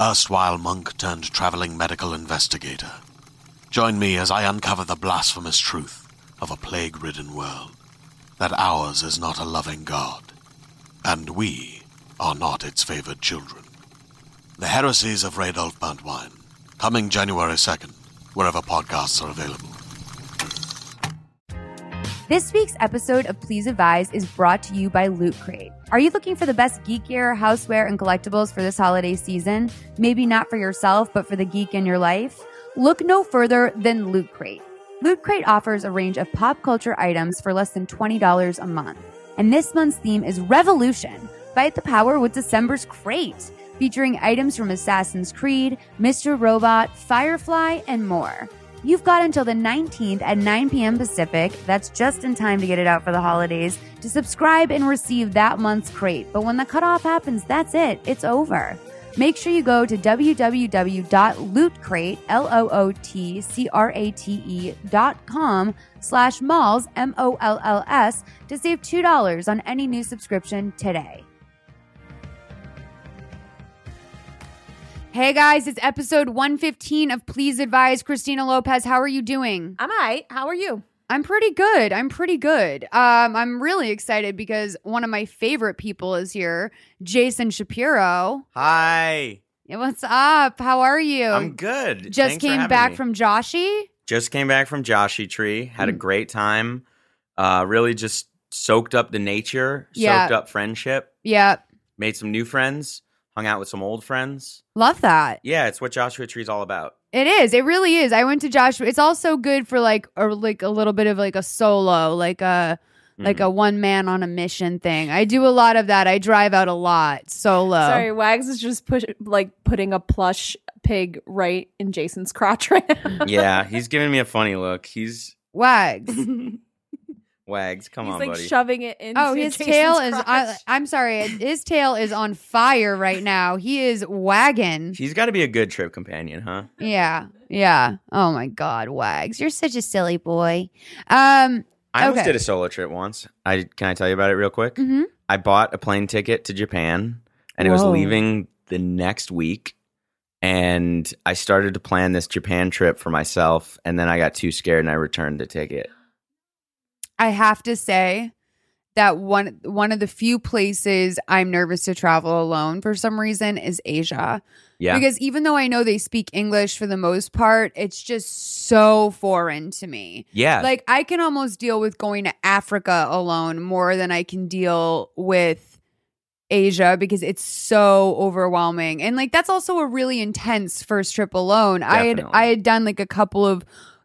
erstwhile monk turned traveling medical investigator. Join me as I uncover the blasphemous truth of a plague ridden world that ours is not a loving God, and we are not its favored children. The heresies of Radolf Burntwine, coming January 2nd, wherever podcasts are available. This week's episode of Please Advise is brought to you by Loot Crate. Are you looking for the best geek gear, houseware, and collectibles for this holiday season? Maybe not for yourself, but for the geek in your life? Look no further than Loot Crate. Loot Crate offers a range of pop culture items for less than $20 a month. And this month's theme is Revolution. Fight the power with December's Crate, featuring items from Assassin's Creed, Mr. Robot, Firefly, and more. You've got until the 19th at 9 p.m. Pacific, that's just in time to get it out for the holidays, to subscribe and receive that month's crate. But when the cutoff happens, that's it. It's over. Make sure you go to www.lootcrate, L-O-O-T-C-R-A-T-E dot com slash malls, M-O-L-L-S, to save $2 on any new subscription today. Hey guys, it's episode 115 of Please Advise. Christina Lopez, how are you doing? I'm all right. How are you? I'm pretty good. I'm pretty good. Um, I'm really excited because one of my favorite people is here, Jason Shapiro. Hi. Yeah, What's up? How are you? I'm good. Just Thanks came having back me. from Joshy. Just came back from Joshy Tree. Had a Mm. great time. Uh, really just soaked up the nature, Yeah. soaked up friendship, Yeah, made some new friends, hung out with some old friends. love that. Yeah, it's what Joshua Tree's all about. It is. It really is. I went to Joshua. It's also good for like or like a little bit of like a solo, like a like Mhm. a one man on a mission thing. I do a lot of that. I drive out a lot solo. Sorry, Wags is just push like putting a plush pig right in Jason's crotch right now. yeah, he's giving me a funny look. He's Wags. wags. Come He's on, like buddy. shoving it into Oh, his Jason's tail is. I, crotch. I'm sorry. His tail is on fire right now. He is wagging. he's got to be a good trip companion, huh? Yeah, yeah. Oh my God, Wags, you're such a silly boy. Um. I almost Okay. did a solo trip once. I can I tell you about it real quick? mhm. I bought a plane ticket to Japan and it was leaving the next week. And I started to plan this Japan trip for myself. And then I got too scared and I returned the ticket. I have to say that one one of the few places I'm nervous to travel alone for some reason is Asia. Yeah. Because even though I know they speak English for the most part, it's just so foreign to me. yeah. Like I can almost deal with going to Africa alone more than I can deal with Asia because it's so overwhelming. And like that's also a really intense first trip alone. I had I had done like a couple of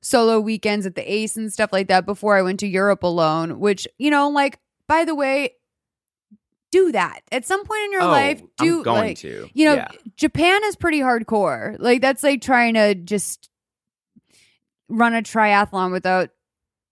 solo weekends at the Ace and stuff like that before I went to Europe alone, which, you know, like by the way, do that. At some point in your oh, life, do I'm going like to. you know, Yeah. Japan is pretty hardcore. Like that's like trying to just run a triathlon without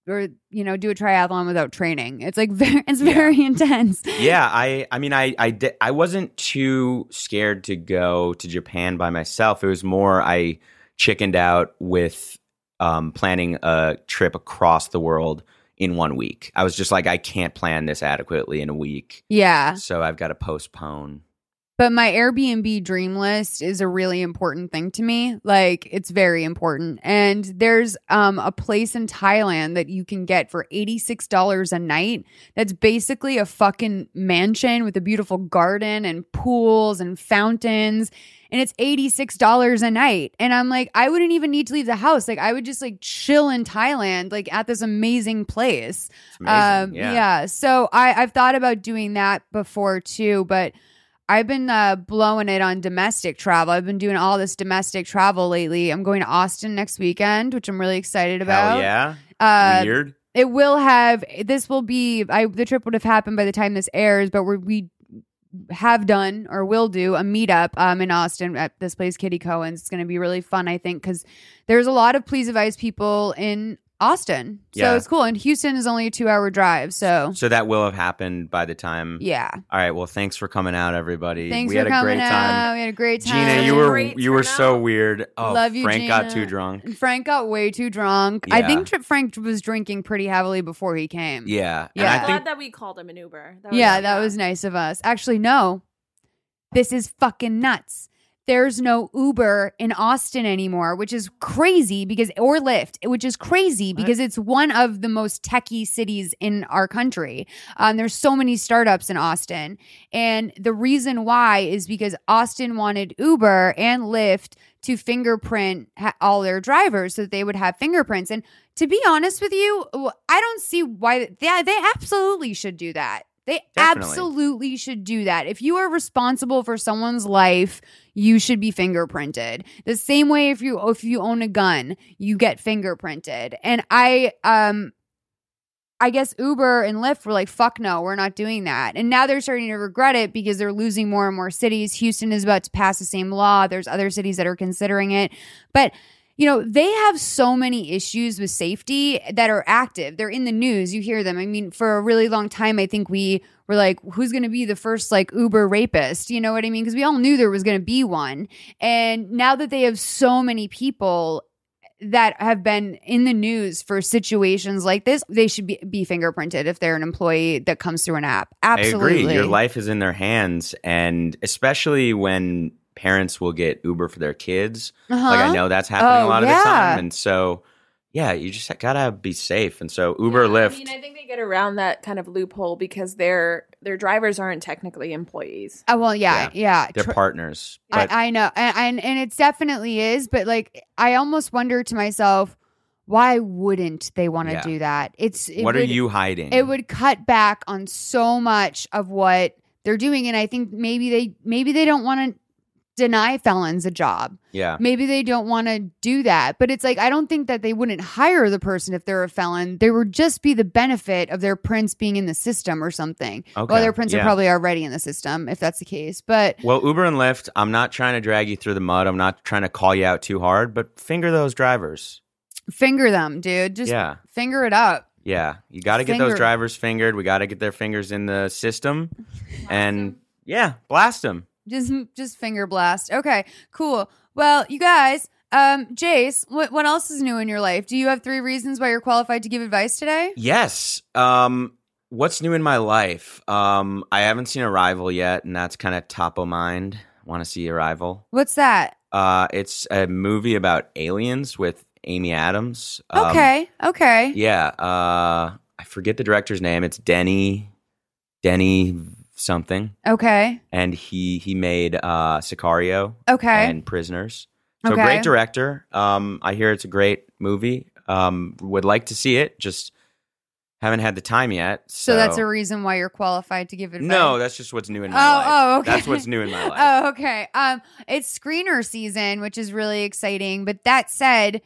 or you know, do a triathlon without training. It's like very it's Yeah. very intense. yeah, I I mean I I di- I wasn't too scared to go to Japan by myself. It was more I chickened out with um, planning a trip across the world in one week. I was just like I can't plan this adequately in a week. Yeah. So I've got to postpone. But my Airbnb dream list is a really important thing to me. Like it's very important. And there's um a place in Thailand that you can get for $86 a night. That's basically a fucking mansion with a beautiful garden and pools and fountains. And it's $86 a night. And I'm like, I wouldn't even need to leave the house. Like I would just like chill in Thailand, like at this amazing place. Amazing. Um, yeah. yeah. So I, I've thought about doing that before too, but I've been uh, blowing it on domestic travel. I've been doing all this domestic travel lately. I'm going to Austin next weekend, which I'm really excited about. Hell yeah. Uh, Weird. it will have. This will be. I the trip would have happened by the time this airs, but we're, we have done or will do a meetup um in Austin at this place Kitty Cohen's. It's going to be really fun, I think, because there's a lot of Please Advise people in Austin, so Yeah. it's cool. And Houston is only a two hour drive, so So that will have happened by the time. yeah. All right. Well, thanks for coming out, everybody. Thanks we for had a great out. time. We had a great time. Gina, you were great you were so turnout. weird. Oh, Love you, Frank got too drunk. Frank got way too drunk. I think Tri- Frank was drinking pretty heavily before he came. Yeah. Yeah. I I'm think glad that we called him an Uber. That yeah, that was nice of us. Actually, no. This is fucking nuts. There's no Uber in Austin anymore, which is crazy because, or Lyft, which is crazy because it's one of the most techie cities in our country. Um, there's so many startups in Austin. And the reason why is because Austin wanted Uber and Lyft to fingerprint ha- all their drivers so that they would have fingerprints. And to be honest with you, I don't see why they, they absolutely should do that. They Definitely. absolutely should do that. If you are responsible for someone's life, you should be fingerprinted. The same way if you if you own a gun, you get fingerprinted. And I um I guess Uber and Lyft were like, fuck no, we're not doing that. And now they're starting to regret it because they're losing more and more cities. Houston is about to pass the same law. There's other cities that are considering it. But you know, they have so many issues with safety that are active. They're in the news. You hear them. I mean, for a really long time, I think we were like, who's going to be the first like Uber rapist? You know what I mean? Because we all knew there was going to be one. And now that they have so many people that have been in the news for situations like this, they should be, be fingerprinted if they're an employee that comes through an app. Absolutely. Your life is in their hands, and especially when parents will get Uber for their kids. Uh-huh. Like I know that's happening Oh, a lot of the time, and so yeah, you just gotta be safe. And so Uber, Yeah, Lyft, I mean, I think they get around that kind of loophole because their their drivers aren't technically employees. Uh, well, yeah, yeah. they're Tr- partners. But I, I know, and, and and it definitely is. But like, I almost wonder to myself, why wouldn't they want to Yeah. do that? It's it what are you hiding? It would cut back on so much of what they're doing, and I think maybe they maybe they don't want to deny felons a job. yeah. Maybe they don't want to do that. But it's like I don't think that they wouldn't hire the person if they're a felon. They would just be the benefit of their prints being in the system or something. Okay. Well, their prints yeah. are probably already in the system if that's the case. But Well, Uber and Lyft, I'm not trying to drag you through the mud. I'm not trying to call you out too hard, but finger those drivers. finger them, dude. Just yeah. finger it up. Yeah. You got to get those drivers fingered. We got to get their fingers in the system. and yeah, blast them. Just just finger blast. Okay, cool. Well, you guys, um, Jace, what what else is new in your life? Do you have three reasons why you're qualified to give advice today? Yes. Um, what's new in my life? Um, I haven't seen Arrival yet, and that's kind of top of mind. Want to see Arrival? What's that? Uh, it's a movie about aliens with Amy Adams. Um, okay, okay. Yeah. Uh, I forget the director's name. It's Denny, Denny something, Okay. and he he made uh, Sicario Okay. and Prisoners. So Okay. great director. Um, I hear it's a great movie. Um, would like to see it. Just haven't had the time yet. So, so that's a reason why you're qualified to give advice. no. That's just what's new in my Oh, life. oh, okay. That's what's new in my life. Oh, okay. Um, it's screener season, which is really exciting. But that said,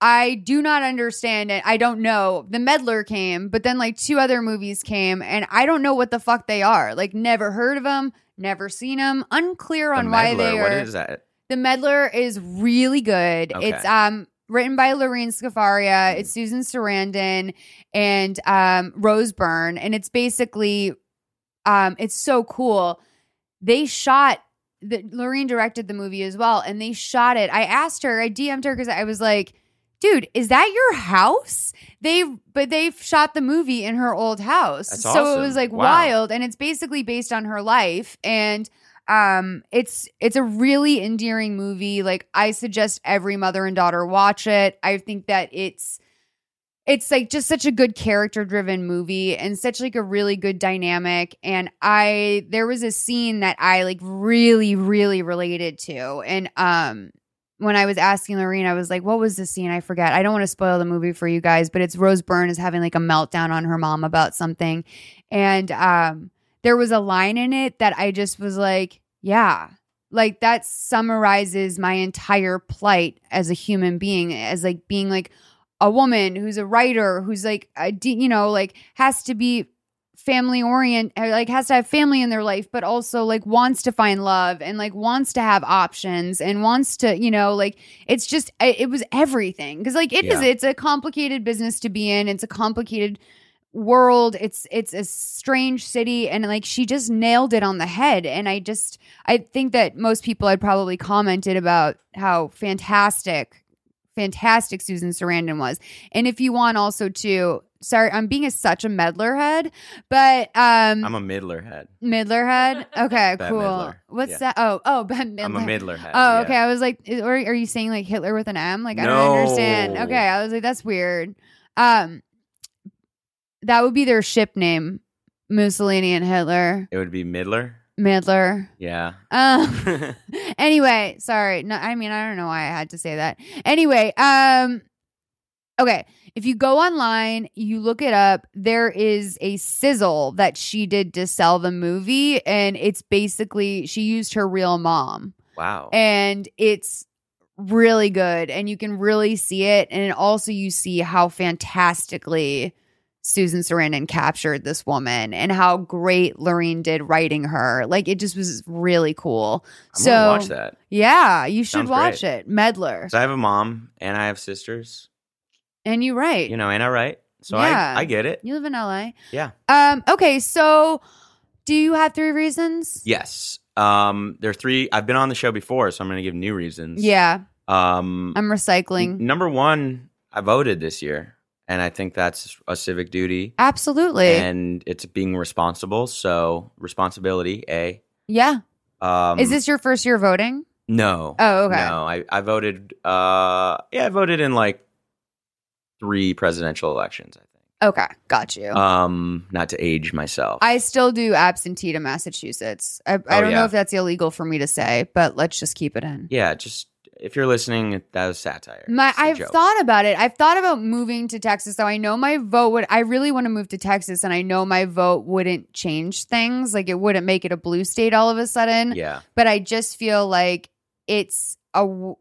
I do not understand it. I don't know. The Meddler came, but then like two other movies came, and I don't know what the fuck they are. Like, never heard of them, never seen them. Unclear The on why Meddler, they are. What is that? The Meddler is really good. Okay. It's um written by Lorene Scafaria. It's Susan Sarandon and um Rose Byrne, and it's basically um it's so cool. They shot the Lorene directed the movie as well, and they shot it. I asked her, I DM'd her because I was like, dude, is that your house? They but they shot the movie in her old house. That's so it was like Wow. wild. And it's basically based on her life. And um it's it's a really endearing movie. Like I suggest every mother and daughter watch it. I think that it's it's like just such a good character driven movie and such like a really good dynamic and i there was a scene that i like really really related to and um when i was asking lorene i was like what was the scene? I forget. I don't want to spoil the movie for you guys but it's rose byrne is having like a meltdown on her mom about something. And um there was a line in it that i just was like yeah. Like that summarizes my entire plight as a human being as like being like a woman who's a writer who's like a you know like has to be family orient uh, like has to have family in their life but also like wants to find love and like wants to have options and wants to you know like it's just it, it was everything. Because like it is Yeah. it's a complicated business to be in. It's a complicated world. It's it's a strange city and like she just nailed it on the head. And i just i think that most people had probably commented about how fantastic fantastic Susan Sarandon was. And if you want also to sorry, I'm being a, such a meddler head, but um I'm a middler head. Midler head. Okay, cool. Midler. What's Yeah. that? Oh, oh, Bette Midler. I'm a middler head. Oh, yeah. okay. I was like, or are you saying like Hitler with an M? Like, I don't understand. Okay, I was like, that's weird. Um, that would be their ship name, Mussolini and Hitler, It would be middler. Midler. Yeah. Um, anyway, sorry. No, I mean, I don't know why I had to say that. Anyway, um, okay. If you go online, you look it up, there is a sizzle that she did to sell the movie, and it's basically she used her real mom, wow. and it's really good, and you can really see it, and also you see how fantastically. Susan Sarandon captured this woman and how great Lorene did writing her. Like it just was really cool. I'm so watch that. yeah, you should Sounds watch great. it. Meddler. So I have a mom and I have sisters. And you write. You know, and I write. So Yeah. I I get it. You live in LA. Yeah. Um, okay, so do you have three reasons? Yes. Um, there are three. I've been on the show before, so I'm going to give new reasons. Yeah, Um, I'm recycling. n- number one, I voted this year, and I think that's a civic duty, Absolutely. and it's being responsible. So responsibility, a. yeah. Um, Is this your first year voting? No. Oh, okay. No, I I voted. Uh, yeah, I voted in like three presidential elections. I think. Okay, got you. Um, not to age myself. I still do absentee to Massachusetts. I, I Oh, don't know if that's illegal for me to say, but let's just keep it in. yeah, just if you're listening, that was satire. My, I've joke. thought about it. I've thought about moving to Texas, though. I know my vote would. I really want to move to Texas, and I know my vote wouldn't change things. Like it wouldn't make it a blue state all of a sudden. Yeah. But I just feel like it's a.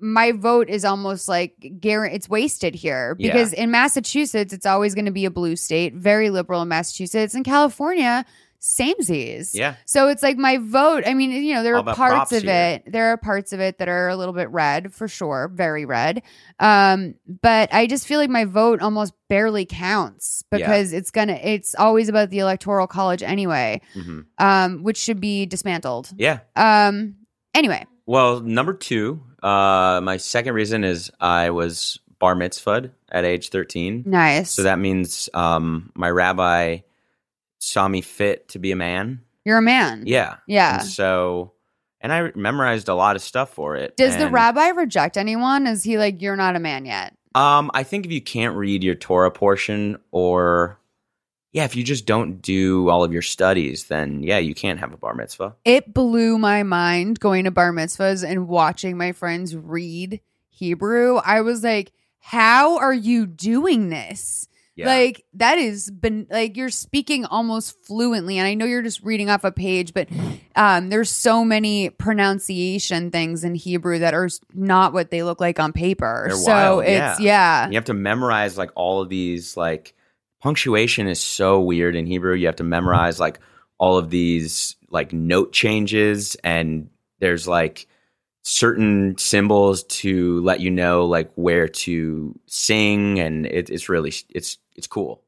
My vote is almost like it's wasted here Yeah. because in Massachusetts it's always going to be a blue state, very liberal in Massachusetts. In California, samesies. Yeah. So it's like my vote. I mean, you know, there All are parts of here. it. There are parts of it that are a little bit red for sure, very red. Um, but I just feel like my vote almost barely counts Yeah. because it's gonna. It's always about the electoral college anyway, hmm um, which should be dismantled. Yeah. Um. Anyway, Well, number two, uh, my second reason is I was bar mitzvahed at age 13. nice. So that means um, my rabbi saw me fit to be a man. You're a man. Yeah. Yeah. And so, and I memorized a lot of stuff for it. Does the rabbi reject anyone? Is he like, you're not a man yet? Um, I think if you can't read your Torah portion, or yeah, if you just don't do all of your studies, then yeah, you can't have a bar mitzvah. It blew my mind going to bar mitzvahs and watching my friends read Hebrew. I was like, how are you doing this? Yeah. Like that is been like you're speaking almost fluently, and I know you're just reading off a page, but um, there's so many pronunciation things in Hebrew that are not what they look like on paper. They're so wild, it's yeah. yeah, you have to memorize like all of these like punctuation is so weird in Hebrew. You have to memorize like all of these like note changes and there's like certain symbols to let you know like where to sing and it, it's really it's it's cool.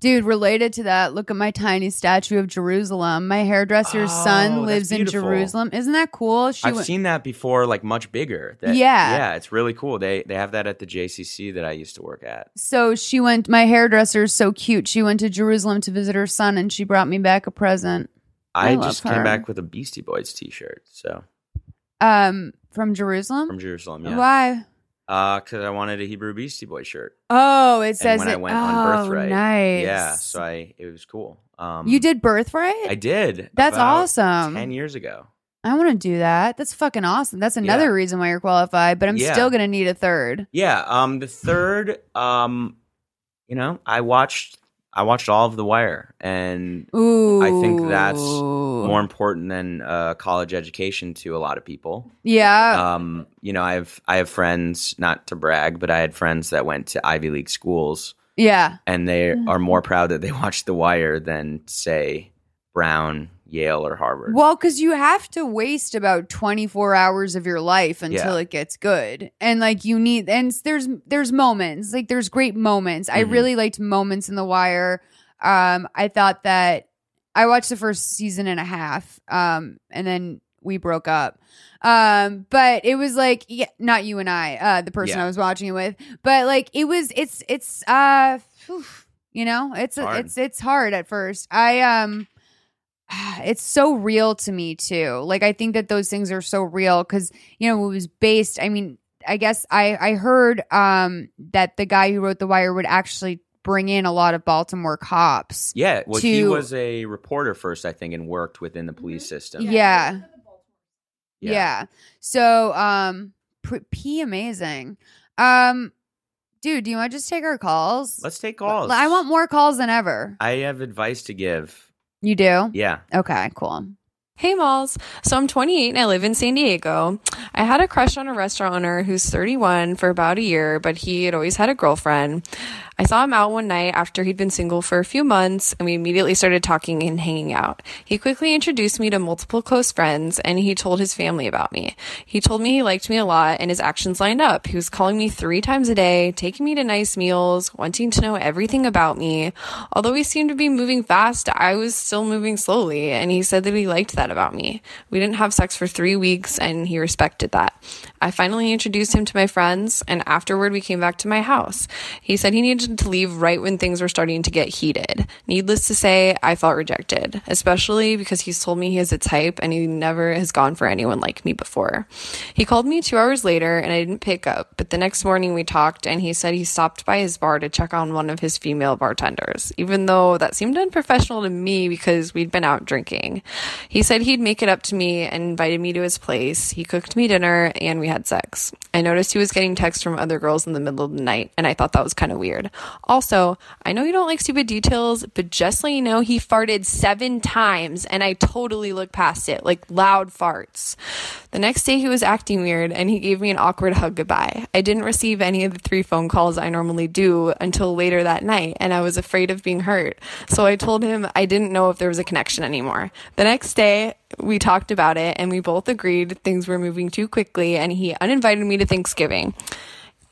dude. Related to that, look at my tiny statue of Jerusalem. My hairdresser's Oh, son lives in. Jerusalem. Isn't that cool? She I've went- seen that before like much bigger. That- Yeah. Yeah, it's really cool. They they have that at the JCC that I used to work at. So she went. My hairdresser's so cute. She went to Jerusalem to visit her son, and she brought me back a present. I I, just her. came back with a Beastie Boys T-shirt. So Um, from Jerusalem. from Jerusalem, yeah. Why? Uh, because I wanted a Hebrew Beastie Boy shirt. Oh, it And says when it. I went oh, on Birthright, nice. yeah. So I it was cool. Um, you did birthright. I did. That's awesome. Ten years ago. I want to do that. That's fucking awesome. That's another Yeah. reason why you're qualified. But I'm Yeah. still gonna need a third. Yeah. Um. The third. Um. You know, I watched. I watched all of The Wire, and Ooh, I think that's more important than uh, college education to a lot of people. Yeah. Um, you know, I have I have friends, not to brag, but I had friends that went to Ivy League schools, yeah. and they are more proud that they watched The Wire than say Brown, Yale, or Harvard. Well, because you have to waste about 24 hours of your life until Yeah. it gets good. And like you need and there's there's moments. Like there's great moments. I Mhm. really liked moments in the wire. Um I thought that I watched the first season and a half. Um and then we broke up. Um but it was like yeah, not you and I, uh the person Yeah. I was watching it with. But like it was it's it's uh whew, you know, it's Hard. it's it's hard at first. I um it's so real to me too. Like I think that those things are so real because you know it was based. I mean, I guess I I heard um that the guy who wrote The Wire would actually bring in a lot of Baltimore cops. yeah, well, he was a reporter first, I think, and worked within the police system. Yeah. Yeah. So um pr- p amazing. Um dude, do you want to just take our calls? Let's take calls. I want more calls than ever. I have advice to give. You do? Yeah. Okay, cool. Hey, Malls. So I'm 28 and I live in San Diego. I had a crush on a restaurant owner who's 31 for about a year, but he had always had a girlfriend. I saw him out one night after he'd been single for a few months, and we immediately started talking and hanging out. He quickly introduced me to multiple close friends, and he told his family about me. He told me he liked me a lot, and his actions lined up. He was calling me three times a day, taking me to nice meals, wanting to know everything about me. Although he seemed to be moving fast, I was still moving slowly, and he said that he liked that about me. We didn't have sex for three weeks, and he respected that. I finally introduced him to my friends, and afterward, we came back to my house. He said he needed to leave right when things were starting to get heated. Needless to say, I felt rejected, especially because he's told me he has a type and he never has gone for anyone like me before. He called me two hours later, and I didn't pick up, but the next morning we talked, and he said he stopped by his bar to check on one of his female bartenders, even though that seemed unprofessional to me because we'd been out drinking. He said he'd make it up to me and invited me to his place. He cooked me dinner and we had sex. I noticed he was getting texts from other girls in the middle of the night, and I thought that was kind of weird. Also, I know you don't like stupid details, but just so you know, he farted seven times and I totally looked past it, like loud farts. The next day, he was acting weird and he gave me an awkward hug goodbye. I didn't receive any of the three phone calls I normally do until later that night, and I was afraid of being hurt. So I told him I didn't know if there was a connection anymore. The next day, we talked about it and we both agreed things were moving too quickly, and he uninvited me to Thanksgiving.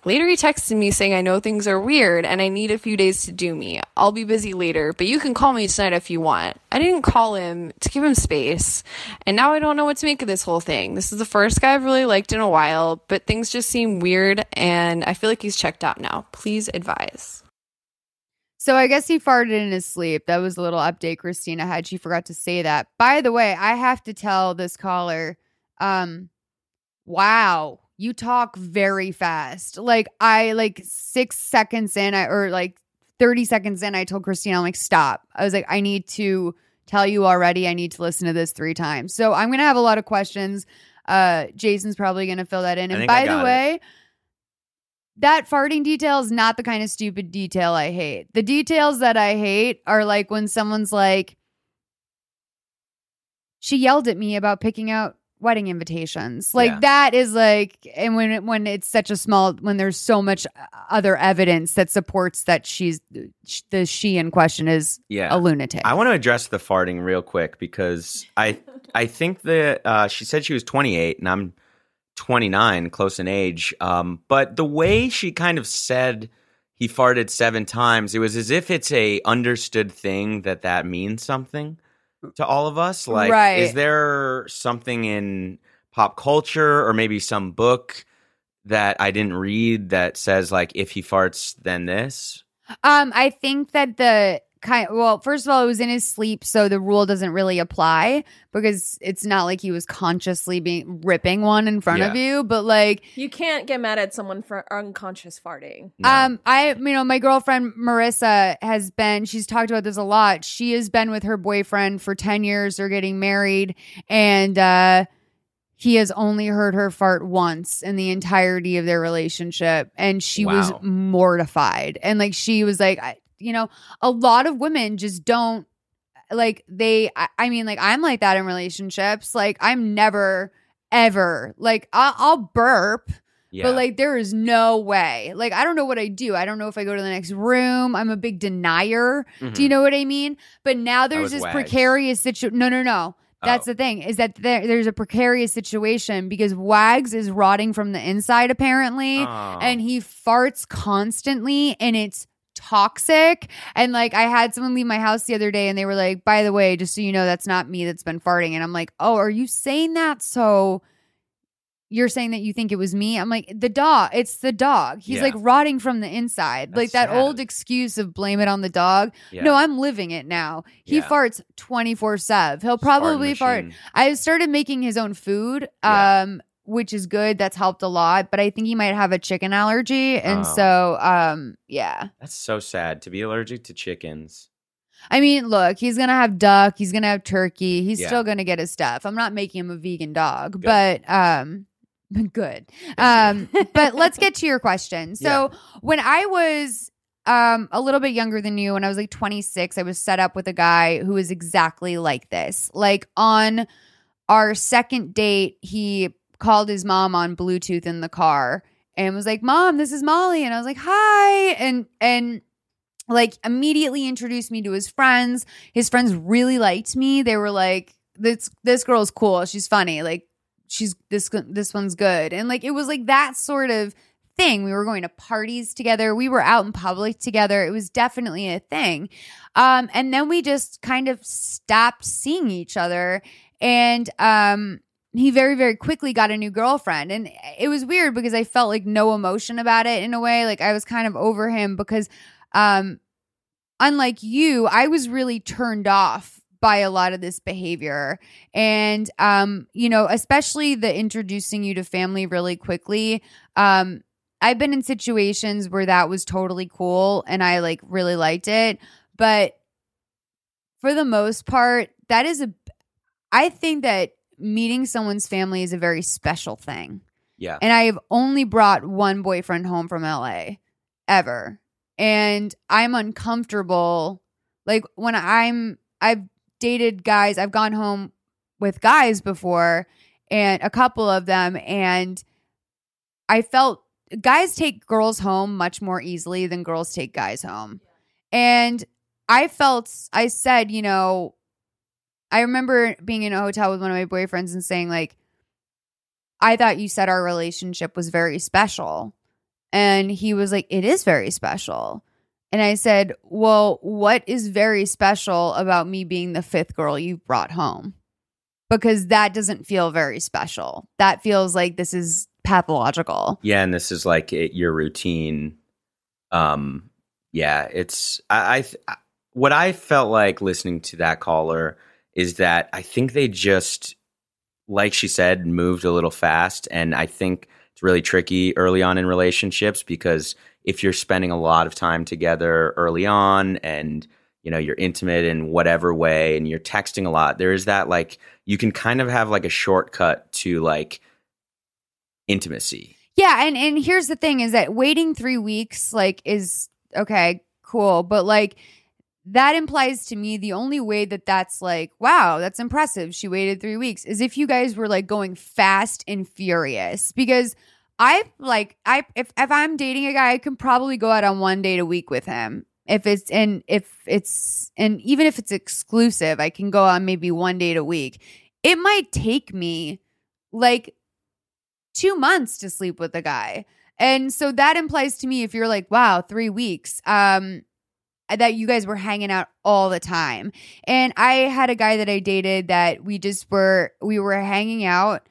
Later, he texted me saying, I know things are weird and I need a few days to do me. I'll be busy later, but you can call me tonight if you want. I didn't call him to give him space, and now I don't know what to make of this whole thing. This is the first guy I've really liked in a while, but things just seem weird, and I feel like he's checked out now. Please advise. So I guess he farted in his sleep. That was a little update Christina had. She forgot to say that. By the way, I have to tell this caller, um, wow, you talk very fast. Like I like six seconds in, I or like 30 seconds in, I told Christina, I'm like, stop. I was like, I need to tell you already. I need to listen to this three times. So I'm gonna have a lot of questions. Uh Jason's probably gonna fill that in. And by the it. way, that farting detail is not the kind of stupid detail I hate. The details that I hate are like when someone's like, she yelled at me about picking out wedding invitations. Like Yeah. that is like, and when it, when it's such a small, when there's so much other evidence that supports that she's the she in question is Yeah. a lunatic. I want to address the farting real quick because I I think that uh, she said she was 28 and I'm 29, close in age. Um, but the way she kind of said he farted seven times, it was as if it's a understood thing that that means something to all of us. Like, Right. is there something in pop culture or maybe some book that I didn't read that says like if he farts then this? Um, I think that the kind well, first of all, it was in his sleep, so the rule doesn't really apply because it's not like he was consciously being ripping one in front of you, but like You can't get mad at someone for unconscious farting. No. um I you know, my girlfriend Marissa has been she's talked about this a lot. She has been with her boyfriend for 10 years, they're getting married and uh he has only heard her fart once in the entirety of their relationship and she was mortified and like she was like I, you know a lot of women just don't like they I, I mean like i'm like that in relationships like i'm never ever like i'll, I'll burp yeah. but like there is no way like i don't know what i do i don't know if i go to the next room i'm a big denier do you Mhm. know what i mean but now there's this precarious situation no no no that's Oh. the thing is that there, there's a precarious situation because wags is rotting from the inside apparently Oh. and he farts constantly and it's toxic. And like i had someone leave my house the other day and they were like by the way just so you know that's not me that's been farting. And i'm like oh are you saying that? So you're saying that you think it was me? I'm like the dog it's the dog. He's Yeah. like rotting from the inside. Like That's that old excuse of blame it on the dog. Yeah. no i'm living it now. He Yeah. farts 24 7 he'll probably fart. I started making his own food, um, which is good. That's helped a lot. But I think he might have a chicken allergy, and Oh. so, um, yeah. That's so sad to be allergic to chickens. I mean, look, he's gonna have duck. He's gonna have turkey. He's Yeah. still gonna get his stuff. I'm not making him a vegan dog, Good. but um, good. Um, but let's get to your question. So when I was um a little bit younger than you, when I was like 26, I was set up with a guy who was exactly like this. Like on our second date, he called his mom on Bluetooth in the car and was like, "Mom, this is Molly," and I was like, "Hi," and and like immediately introduced me to his friends. His friends really liked me. They were like, "This this girl's cool. She's funny. Like she's this this one's good." And like it was like that sort of thing. We were going to parties together. We were out in public together. It was definitely a thing. Um and then we just kind of stopped seeing each other and um he very very quickly got a new girlfriend. And it was weird because i felt like no emotion about it in a way. Like i was kind of over him because um unlike you i was really turned off by a lot of this behavior. And um you know especially the introducing you to family really quickly. Um i've been in situations where that was totally cool and i like really liked it. But for the most part that is a i think that meeting someone's family is a very special thing Yeah. and I have only brought one boyfriend home from LA ever. And I'm uncomfortable. Like when I'm, I've dated guys, I've gone home with guys before and a couple of them. And I felt guys take girls home much more easily than girls take guys home. And I felt, I said, you know, I remember being in a hotel with one of my boyfriends and saying, like, I thought you said our relationship was very special. And he was like, It is very special. And I said, Well, what is very special about me being the fifth girl you brought home? Because that doesn't feel very special. That feels like this is pathological. Yeah, and this is like it, your routine. Um, yeah, it's I, I what I felt like listening to that caller is that I think they just, like she said, moved a little fast, and I think it's really tricky early on in relationships because if you're spending a lot of time together early on and you know you're intimate in whatever way and you're texting a lot there is that like you can kind of have like a shortcut to like intimacy. Yeah, and and here's the thing is that waiting 3 weeks like is okay, cool, but like that implies to me the only way that that's like wow that's impressive. She waited three weeks is if you guys were like going fast and furious. Because i like i if, if i'm dating a guy i can probably go out on one date a week with him. If it's and if it's and even if it's exclusive i can go on maybe one date a week. It might take me like two months to sleep with a guy. And so that implies to me if you're like wow three weeks um that you guys were hanging out all the time. And I had a guy that I dated that we just were we were hanging out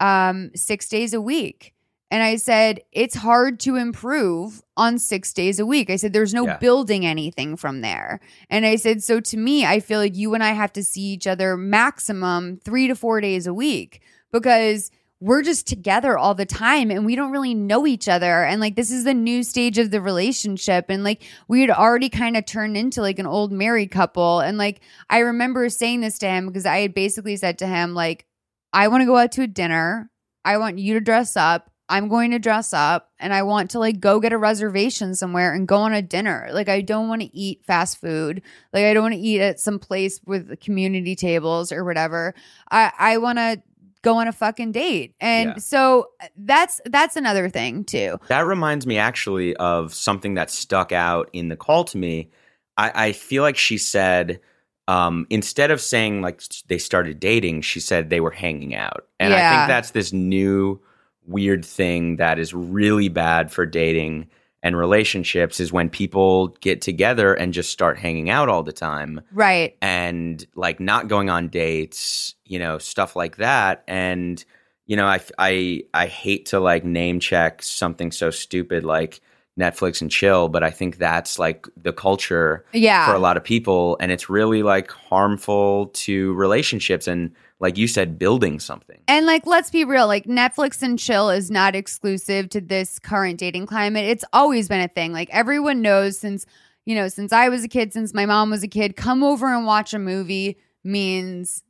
um 6 days a week. And I said, it's hard to improve on six days a week. I said, there's no Yeah. building anything from there. And I said, so to me, I feel like you and I have to see each other maximum three to four days a week because we're just together all the time and we don't really know each other. And like, this is the new stage of the relationship. And like, we had already kind of turned into like an old married couple. And like, I remember saying this to him because I had basically said to him, like, I want to go out to a dinner. I want you to dress up. I'm going to dress up and I want to like go get a reservation somewhere and go on a dinner. Like I don't want to eat fast food. Like I don't want to eat at some place with community tables or whatever. I I want to go on a fucking date. And Yeah. so that's that's another thing too. That reminds me actually of something that stuck out in the call to me. I, I feel like she said, um, instead of saying like they started dating, she said they were hanging out. And I think that's this new weird thing that is really bad for dating and relationships is when people get together and just start hanging out all the time Right. and like not going on dates, you know, stuff like that. And you know, I I I hate to like name check something so stupid like Netflix and chill, but I think that's like the culture Yeah. for a lot of people, and it's really like harmful to relationships and like you said, building something. And like, let's be real, like Netflix and chill is not exclusive to this current dating climate. It's always been a thing. Like everyone knows since, you know, since I was a kid, since my mom was a kid, come over and watch a movie means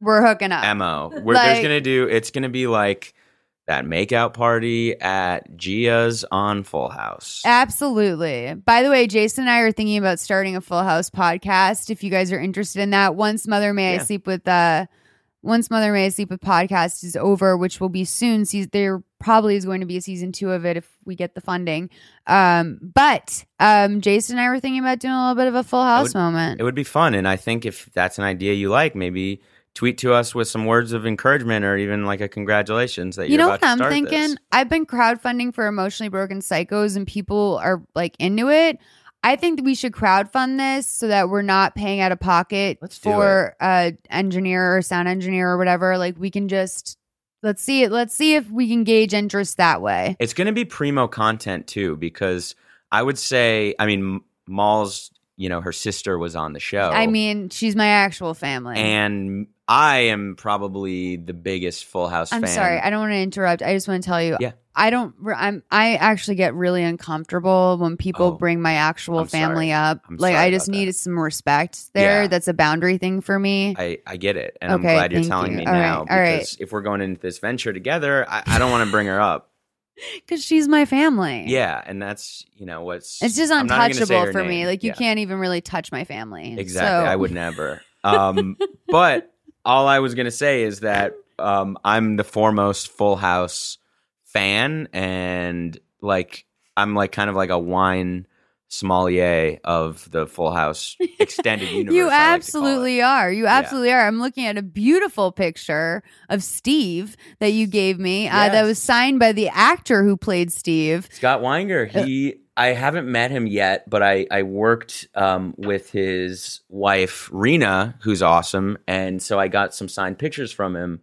we're hooking up. Mo, we're there's Like- gonna do. It's gonna be like that makeout party at Gia's on Full House. Absolutely. By the way, Jason and I are thinking about starting a Full House podcast. If you guys are interested in that, once Mother May I Sleep with uh once Mother May I Sleep with podcast is over, which will be soon. See, there probably is going to be a season two of it if we get the funding. Um, but um, Jason and I were thinking about doing a little bit of a Full House would- moment. it would be fun. And I think if that's an idea you like, maybe tweet to us with some words of encouragement or even like a congratulations that you you're know what to I'm thinking? this. I've been crowdfunding for emotionally broken psychos, and people are like into it. I think that we should crowdfund this so that we're not paying out of pocket Let's for a engineer or sound engineer or whatever. Like we can just let's see it. Let's see if we can gauge interest that way. It's going to be primo content too, because I would say, I mean, Malls, you know, her sister was on the show. I mean, she's my actual family. and I am probably the biggest Full House I'm fan. sorry, I don't want to interrupt. I just want to tell you, Yeah. I don't. I'm. I actually get really uncomfortable when people Oh, bring my actual I'm family sorry. up. I'm like I just about that. some respect there. Yeah. That's a boundary thing for me. I, I get it. And Okay, I'm glad you're telling you. me All right, now. all right. because if we're going into this venture together, I, I don't want to bring her up. Because she's my family. Yeah. And that's, you know, what's. It's just I'm not even gonna say untouchable for me. Like you Yeah. can't even really touch my family. Exactly. So- I would never. Um, but all I was going to say is that um, I'm the foremost Full House fan, and like I'm like kind of like a wine sommelier of the Full House extended universe. You I like to call it. absolutely are. You Yeah. absolutely are. I'm looking at a beautiful picture of Steve that you gave me. Uh, that was signed by the actor who played Steve. Scott Weinger. He. I haven't met him yet, but I I worked um, with his wife Rena, who's awesome, and so I got some signed pictures from him,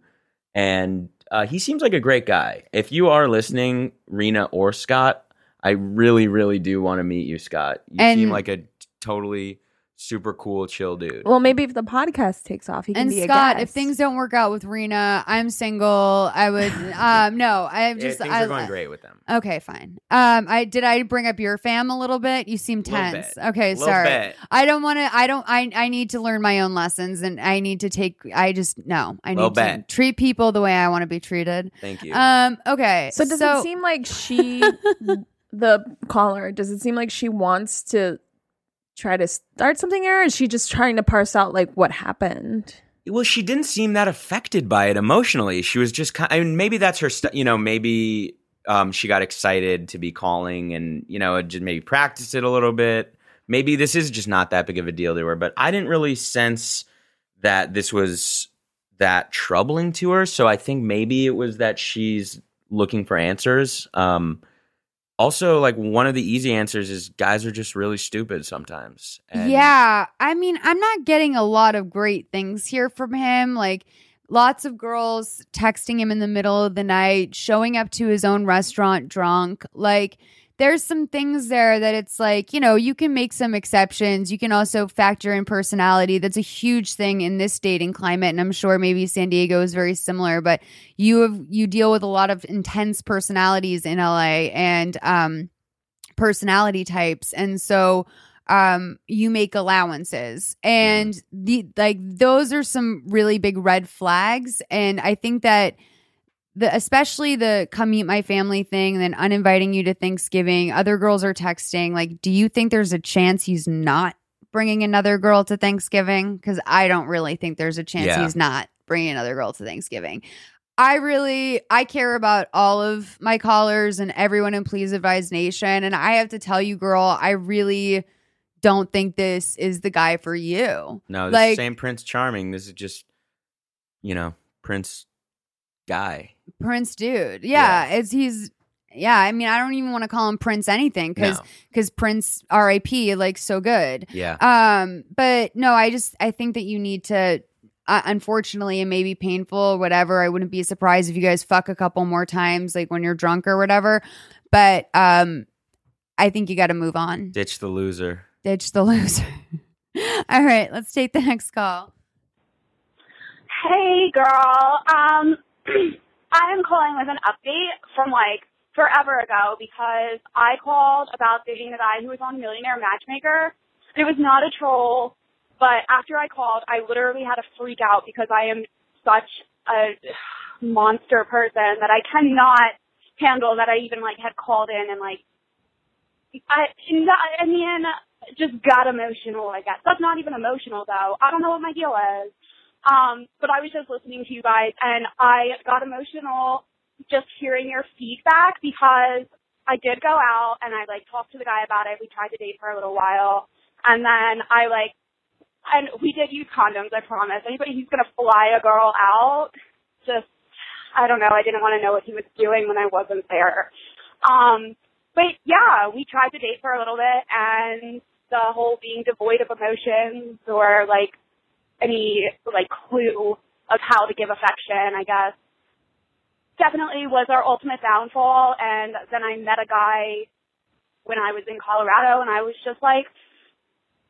and uh, he seems like a great guy. If you are listening, Rena or Scott, I really really do want to meet you, Scott. You And- seem like a totally super cool, chill dude. Well, maybe if the podcast takes off, he can And be Scott, a if things don't work out with Rena, I'm single. I would um no, I Yeah, just things I, are going great with them. Okay, fine. Um I did I bring up your fam a little bit? You seem tense. bit. Okay, Little sorry. bit. I don't want to I don't I I need to learn my own lessons and I need to take I just no. I Little need to bit. treat people the way I want to be treated. Thank you. Um okay. so does it seem like she, the caller, does it seem like she wants to try to start something? Or is she just trying to parse out like what happened? Well, she didn't seem that affected by it emotionally. She was just kind. I mean, maybe that's her. St- you know, maybe um, she got excited to be calling, and you know, just maybe practice it a little bit. Maybe this is just not that big of a deal to her. But I didn't really sense that this was that troubling to her. So I think maybe it was that she's looking for answers. Um, also, like one of the easy answers is guys are just really stupid sometimes. And yeah, I mean, I'm not getting a lot of great things here from him. Like, lots of girls texting him in the middle of the night, showing up to his own restaurant drunk. Like, there's some things there that it's like, you know, you can make some exceptions. You can also factor in personality. That's a huge thing in this dating climate. And I'm sure maybe San Diego is very similar, but you have, you deal with a lot of intense personalities in LA and, um, personality types. And so, um, you make allowances and the, like, those are some really big red flags. And I think that, the especially the come meet my family thing and then uninviting you to Thanksgiving. Other girls are texting. Like, do you think there's a chance he's not bringing another girl to Thanksgiving? Because I don't really think there's a chance Yeah. he's not bringing another girl to Thanksgiving. I really I care about all of my callers and everyone in Please Advise Nation, and I have to tell you, girl, I really don't think this is the guy for you. No, this Like- same Prince Charming. This is just, you know, Prince guy. Prince dude. Yeah, it's he's yeah, I mean I don't even want to call him Prince anything cuz No. cuz Prince RIP like so good. Yeah. Um but no, I just I think that you need to uh, unfortunately it may be painful whatever. I wouldn't be surprised if you guys fuck a couple more times like when you're drunk or whatever. But um I think you got to move on. Ditch the loser. Ditch the loser. All right, let's take the next call. Hey, girl. Um, I am calling with an update from like forever ago because I called about dating a guy who was on Millionaire Matchmaker. It was not a troll, but after I called, I literally had a freak out because I am such a monster person that I cannot handle that I even like had called in and like I I mean just got emotional I guess. That's not even emotional though. I don't know what my deal is. Um, but I was just listening to you guys and I got emotional just hearing your feedback because I did go out and I like talked to the guy about it. We tried to date for a little while and then I like and we did use condoms, I promise. Anybody who's gonna fly a girl out, just I don't know, I didn't want to know what he was doing when I wasn't there. Um but yeah, we tried to date for a little bit and the whole being devoid of emotions or like any like clue of how to give affection, I guess, definitely was our ultimate downfall. And then I met a guy when I was in Colorado, and I was just like,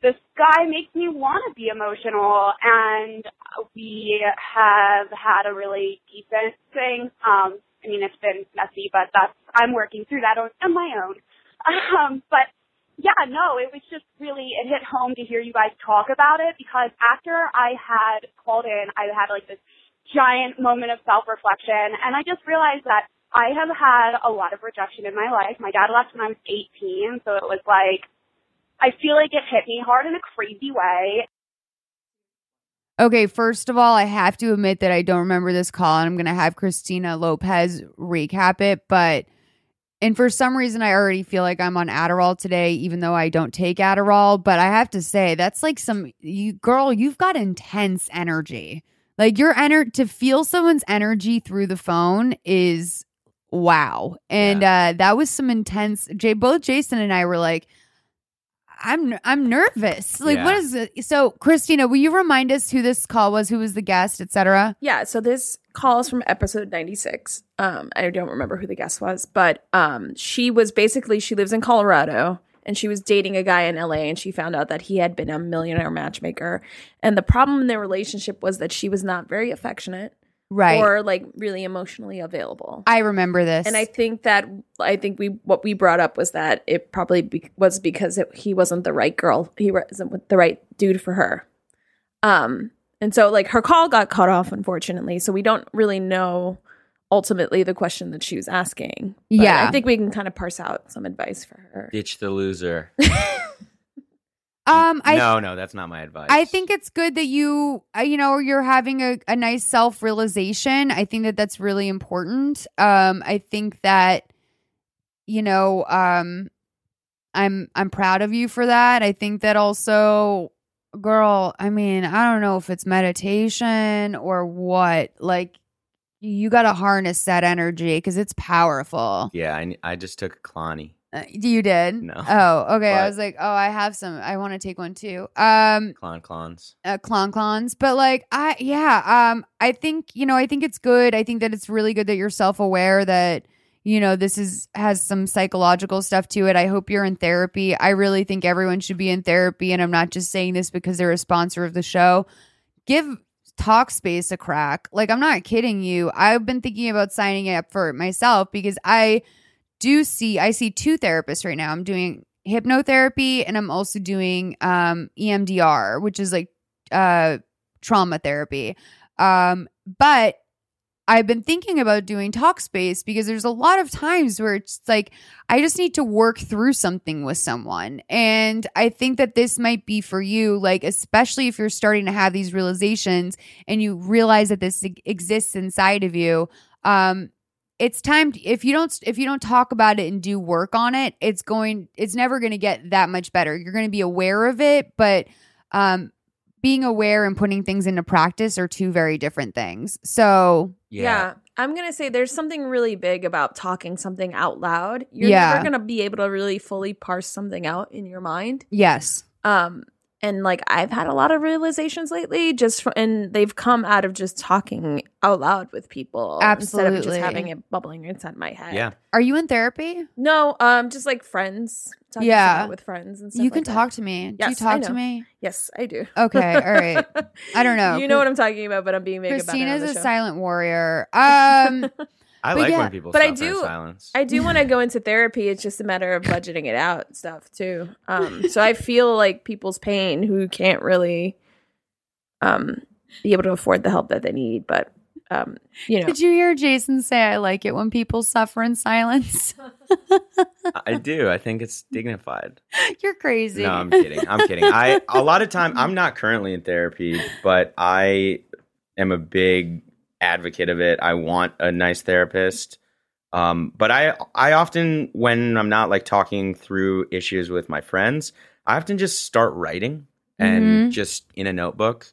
this guy makes me want to be emotional, and we have had a really decent thing. Um, I mean, it's been messy, but that's I'm working through that on, on my own. Um, but yeah, no, it was just really, it hit home to hear you guys talk about it because after I had called in, I had like this giant moment of self-reflection and I just realized that I have had a lot of rejection in my life. My dad left when I was 18, so it was like, I feel like it hit me hard in a crazy way. Okay, first of all, I have to admit that I don't remember this call and I'm going to have Christina Lopez recap it, but and for some reason I already feel like I'm on Adderall today even though I don't take Adderall, but I have to say that's like some you girl, you've got intense energy. Like your ener to feel someone's energy through the phone is wow. And uh that was some intense Jay both Jason and I were like I'm I'm nervous. Like, Yeah. what is it? So, Christina, will you remind us who this call was, who was the guest, etc.? Yeah, so this call is from episode 96. Um, I don't remember who the guest was, but um, she was basically, she lives in Colorado and she was dating a guy in LA and she found out that he had been a millionaire matchmaker. And the problem in their relationship was that she was not very affectionate Right. or like really emotionally available. I remember this. and I think that I think we what we brought up was that it probably be, was because it, he wasn't the right girl. He wasn't the right dude for her. Um, and so like her call got cut off, unfortunately. So we don't really know ultimately the question that she was asking. But Yeah. I think we can kind of parse out some advice for her. Ditch the loser. um, I no, no, that's not my advice. I think it's good that you, uh, you know, you're having a, a nice self realization. I think that that's really important. Um, I think that, you know, um, I'm I'm proud of you for that. I think that also, girl. I mean, I don't know if it's meditation or what. Like, you got to harness that energy because it's powerful. Yeah, I, I just took a Clonny. Uh, you did? No. Oh, okay. I was like, oh, I have some. I want to take one too. Um, Clon clons. uh, clon clons but like i yeah um i think you know i think it's good i think that it's really good that you're self-aware that you know this is has some psychological stuff to it. I hope you're in therapy. I really think everyone should be in therapy and i'm not just saying this because they're a sponsor of the show. Give talkspace a crack. Like i'm not kidding you. I've been thinking about signing up for it myself because i do see i see two therapists right now. I'm doing hypnotherapy and i'm also doing um emdr which is like uh trauma therapy. Um but i've been thinking about doing talkspace because there's a lot of times where it's like i just need to work through something with someone. And i think that this might be for you like especially if you're starting to have these realizations and you realize that this exists inside of you um it's time to, if you don't if you don't talk about it and do work on it it's going it's never going to get that much better. You're going to be aware of it but um being aware and putting things into practice are two very different things. So Yeah. I'm going to say there's something really big about talking something out loud. You're Yeah. never going to be able to really fully parse something out in your mind. yes Um and like I've had a lot of realizations lately just fr and they've come out of just talking out loud with people instead of just having it bubbling inside my head. Yeah. are you in therapy No, um just like friends. Talking Yeah. about with friends and stuff. you can like that. talk to me do you Yes, I talk to know. me Yes, I do. Okay, all right. I don't know. You know what I'm talking about, but I'm being vague about it. on christina's the a show. silent warrior um I But like yeah, when people but I suffer in do- silence. I do want to go into therapy. It's just a matter of budgeting it out and stuff too. Um, so I feel like people's pain who can't really um be able to afford the help that they need, but um, you know, did you hear jason say i like it when people suffer in silence I do. I think it's dignified. you're crazy No, I'm kidding. I'm kidding. I a lot of time I'm not currently in therapy, but I am a big advocate of it. I want a nice therapist. Um, but I I often when I'm not like talking through issues with my friends, I often just start writing and Mhm. just in a notebook.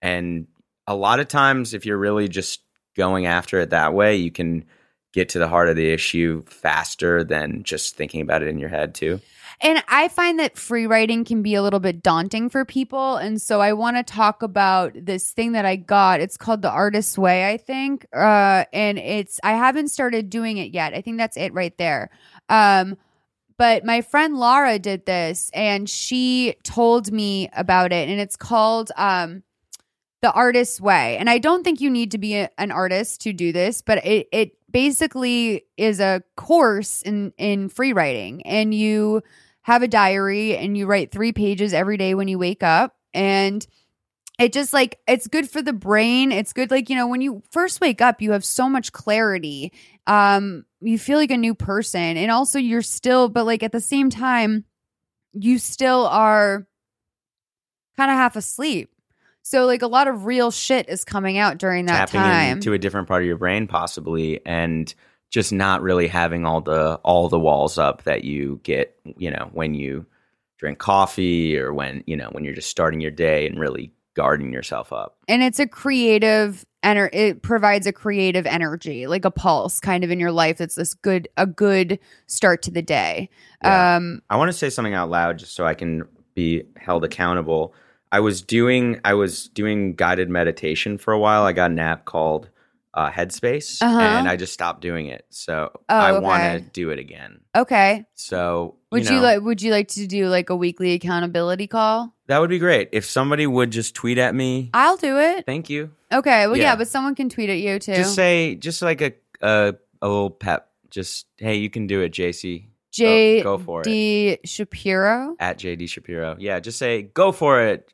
And a lot of times if you're really just going after it that way, you can get to the heart of the issue faster than just thinking about it in your head too. And I find that free writing can be a little bit daunting for people. And so I want to talk about this thing that I got. It's called The Artist's Way, I think. Uh, and it's, I haven't started doing it yet. I think that's it right there. Um, but my friend Laura did this and she told me about it. And it's called um, The Artist's Way. And I don't think you need to be a- an artist to do this, but it, it basically is a course in, in free writing. And you, have a diary and you write three pages every day when you wake up. And it just like it's good for the brain. It's good like you know when you first wake up you have so much clarity. Um you feel like a new person. And also you're still but like at the same time you still are kind of half asleep. So like a lot of real shit is coming out during that tapping time. into a different part of your brain possibly. And just not really having all the all the walls up that you get you know when you drink coffee or when you know when you're just starting your day and really guarding yourself up. And it's a creative ener- it provides a creative energy like a pulse kind of in your life that's this good a good start to the day. Yeah. um i want to say something out loud just so i can be held accountable. I was doing i was doing guided meditation for a while. I got an app called uh, headspace Uh-huh. and i just stopped doing it. So Oh, i want to do it again. Okay. So would you, know, like would you like to do like a weekly accountability call? That would be great. If somebody would just tweet at me. I'll do it. Thank you. Okay. Well yeah, Yeah. but someone can tweet at you too. Just say, just like a a, a little pep. Just hey, you can do it, JC. j go for it. d shapiro? At JD Shapiro. Yeah, just say go for it,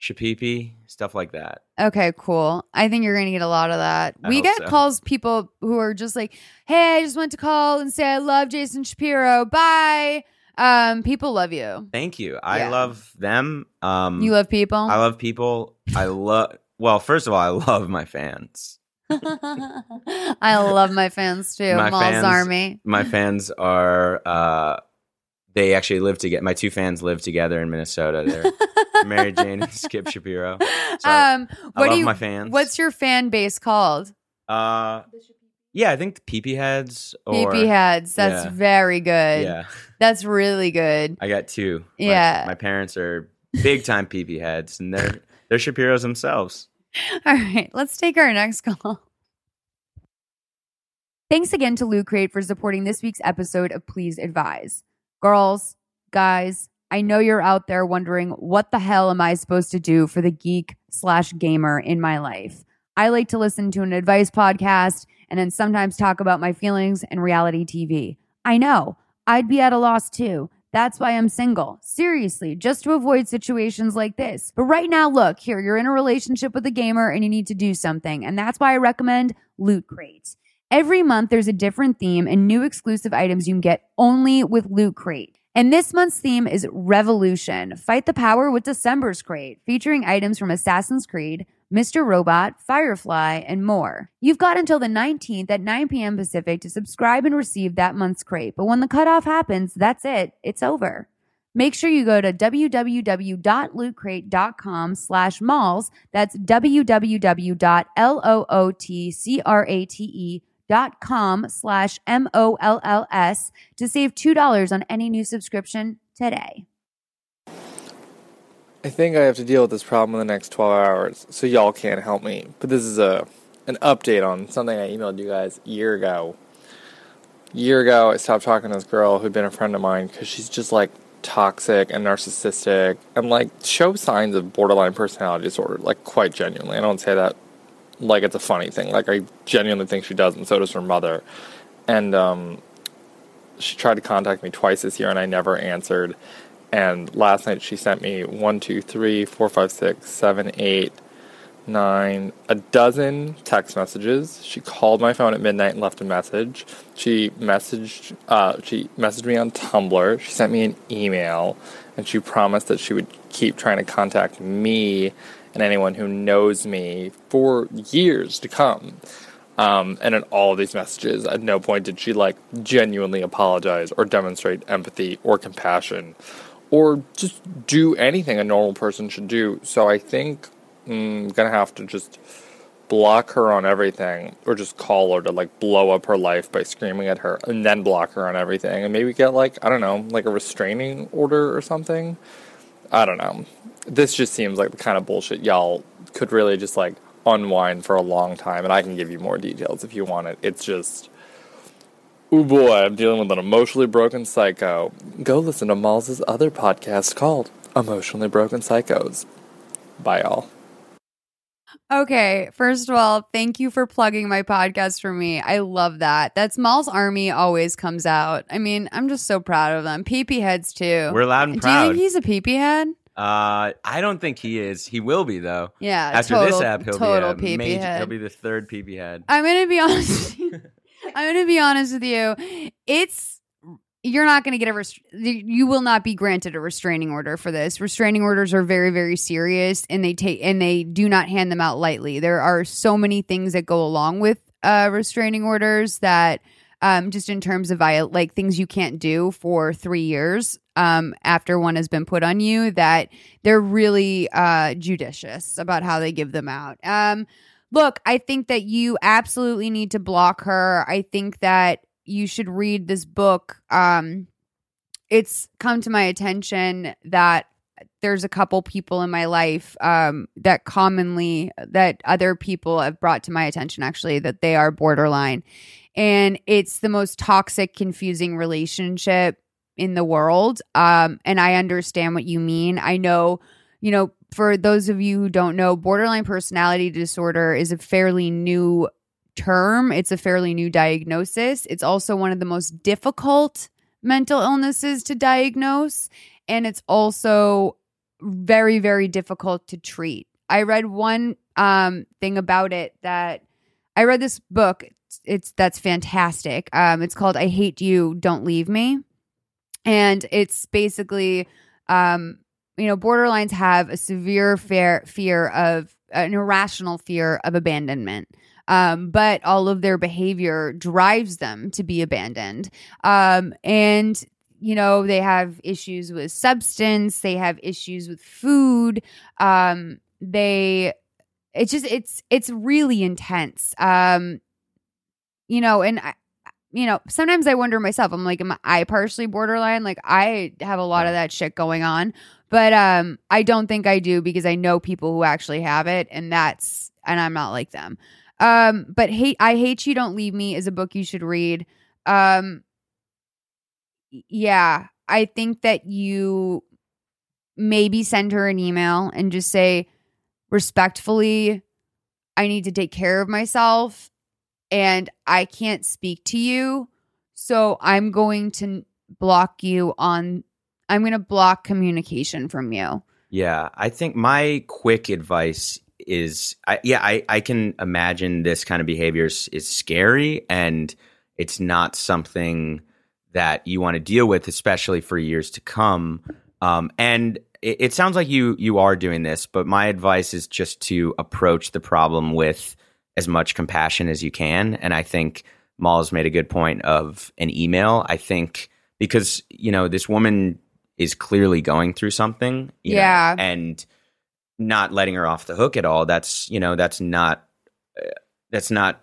Shapipi. Stuff like that. Okay, cool. I think you're gonna get a lot of that. I we get so. calls people who are just like, "Hey, I just went to call and say I love Jason Shapiro. Bye." Um, people love you. Thank you. I Yeah. love them. Um, You love people. I love people. I love. Well, first of all, I love my fans. I love my fans too. My Mal's fans- Army. My fans are. uh They actually live together. My two fans live together in Minnesota. They're Mary Jane and Skip Shapiro. So um, I what love do you? my fans. What's your fan base called? uh Yeah, I think the PP heads or PP heads. That's yeah. very good. Yeah, That's really good. I got two. Yeah. my, parents are big time PP heads, and they're they're Shapiro's themselves. All right, let's take our next call. Thanks again to Loot Crate for supporting this week's episode of Please Advise. Girls, guys, I know you're out there wondering what the hell am I supposed to do for the geek slash gamer in my life? I like to listen to an advice podcast and then sometimes talk about my feelings and reality TV. I know, I'd be at a loss too. That's why I'm single. Seriously, just to avoid situations like this. But right now, look, here, you're in a relationship with a gamer and you need to do something. And that's why I recommend Loot Crate. Every month, there's a different theme and new exclusive items you can get only with Loot Crate. And this month's theme is Revolution. Fight the power with December's Crate, featuring items from Assassin's Creed, Mr. Robot, Firefly, and more. You've got until the 19th at 9 p.m. Pacific to subscribe and receive that month's crate. But when the cutoff happens, that's it. It's over. Make sure you go to www.lootcrate.com slash molls. That's www.lootcrate.com slash M-O-L-L-S to save $2 on any new subscription today. I think I have to deal with this problem in the next 12 hours, so y'all can't help me. But this is a an update on something I emailed you guys a year ago. A year ago, I stopped talking to this girl who'd been a friend of mine because she's just like toxic and narcissistic and like shows signs of borderline personality disorder, like quite genuinely. I don't say that like it's a funny thing. Like I genuinely think she does, and so does her mother. And um, she tried to contact me twice this year, and I never answered. And last night she sent me one, two, three, four, five, six, seven, eight, nine, a dozen text messages. She called my phone at midnight and left a message. She messaged, uh, she messaged me on Tumblr. She sent me an email, and she promised that she would keep trying to contact me and anyone who knows me for years to come. Um, and in all of these messages, at no point did she like genuinely apologize or demonstrate empathy or compassion or just do anything a normal person should do. So I think mm, I'm gonna have to just block her on everything or just call her to like blow up her life by screaming at her and then block her on everything and maybe get like, I don't know, like a restraining order or something. I don't know. This just seems like the kind of bullshit y'all could really just like unwind for a long time and I can give you more details if you want it. It's just Oh boy, I'm dealing with an emotionally broken psycho. Go listen to Molls' other podcast called Emotionally Broken Psychos. Bye, y'all. Okay, first of all, thank you for plugging my podcast for me. I love that. That's Smalls Army always comes out. I mean, I'm just so proud of them. PP heads too. We're loud and proud. Do you think he's a PP head? Uh, I don't think he is. He will be though. Yeah, After total, this app, he'll total be a major, head. He'll be the third PP head. I'm gonna be honest. I'm gonna be honest with you. It's you're not gonna get a rest- you will not be granted a restraining order for this. Restraining orders are very very serious, and they take and they do not hand them out lightly. There are so many things that go along with uh, restraining orders that. Um, just in terms of like things you can't do for three years um, after one has been put on you, that they're really uh, judicious about how they give them out. Um, look, I think that you absolutely need to block her. I think that you should read this book. Um, it's come to my attention that there's a couple people in my life um, that commonly that other people have brought to my attention actually that they are borderline. And it's the most toxic confusing relationship in the world. Um, and i understand what you mean. I know you know for those of you who don't know borderline personality disorder is a fairly new term. It's a fairly new diagnosis. It's also one of the most difficult mental illnesses to diagnose. And it's also very very difficult to treat. I read one um thing about it that i read this book. It's, it's that's fantastic. Um it's called i hate you don't leave me. And it's basically um you know borderlines have a severe fear fear of an irrational fear of abandonment. Um, but all of their behavior drives them to be abandoned. Um, and you know they have issues with substance they have issues with food um, they it's just it's it's really intense um, you know, and I, you know, sometimes I wonder myself, I'm like, am I partially borderline? Like I have a lot of that shit going on. But um I don't think I do because I know people who actually have it and that's and I'm not like them. Um but hate I hate you don't leave me is a book you should read. Um yeah, I think that you maybe send her an email and just say respectfully I need to take care of myself and I can't speak to you. So I'm going to block you on, I'm going to block communication from you. Yeah, I think my quick advice is, I, yeah, I, I can imagine this kind of behavior is, is scary and it's not something that you want to deal with, especially for years to come. Um, and it, it sounds like you you are doing this, but my advice is just to approach the problem with as much compassion as you can. And I think Mal's made a good point of an email. I think because you know this woman is clearly going through something, you know, Yeah. and not letting her off the hook at all. That's you know that's not uh, that's not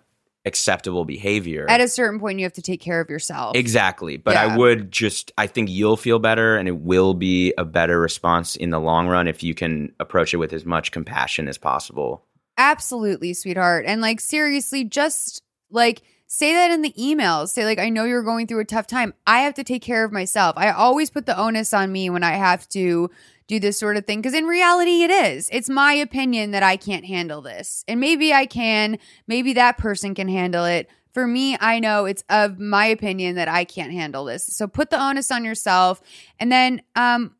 acceptable behavior. At a certain point, you have to take care of yourself. Exactly. But Yeah. I would just, I think you'll feel better and it will be a better response in the long run if you can approach it with as much compassion as possible. Absolutely, sweetheart. And like, seriously, just like, Say that in the emails. Say, like, I know you're going through a tough time. I have to take care of myself. I always put the onus on me when I have to do this sort of thing. Cause in reality, it is. It's my opinion that I can't handle this. And maybe I can. Maybe that person can handle it. For me, I know it's of my opinion that I can't handle this. So put the onus on yourself. And then, um,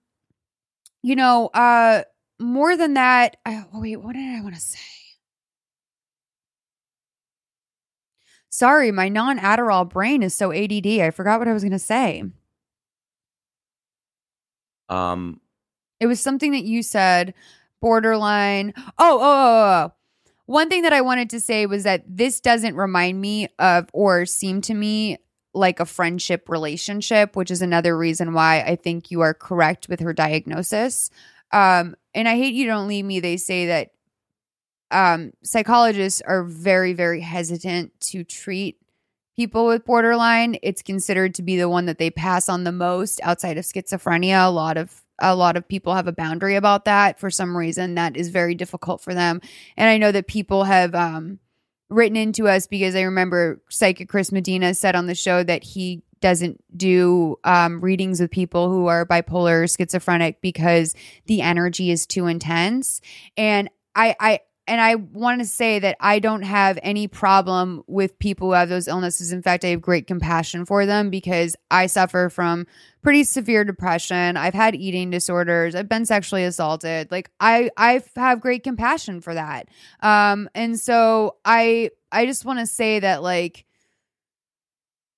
you know, uh, more than that, I, oh, wait, what did I want to say? Sorry, my non Adderall brain is so ADD. I forgot what I was going to say. Um, It was something that you said, borderline. Oh, oh, oh, oh. One thing that I wanted to say was that this doesn't remind me of or seem to me like a friendship relationship, which is another reason why I think you are correct with her diagnosis. Um, and I hate you don't leave me. They say that um, psychologists are very, very hesitant to treat people with borderline. It's considered to be the one that they pass on the most outside of schizophrenia. A lot of a lot of people have a boundary about that for some reason that is very difficult for them. And I know that people have um, written into us because I remember psychic Chris Medina said on the show that he doesn't do um, readings with people who are bipolar or schizophrenic because the energy is too intense. And I, I, and I want to say that I don't have any problem with people who have those illnesses. In fact, I have great compassion for them because I suffer from pretty severe depression. I've had eating disorders. I've been sexually assaulted. Like I I have great compassion for that. Um and so I I just want to say that like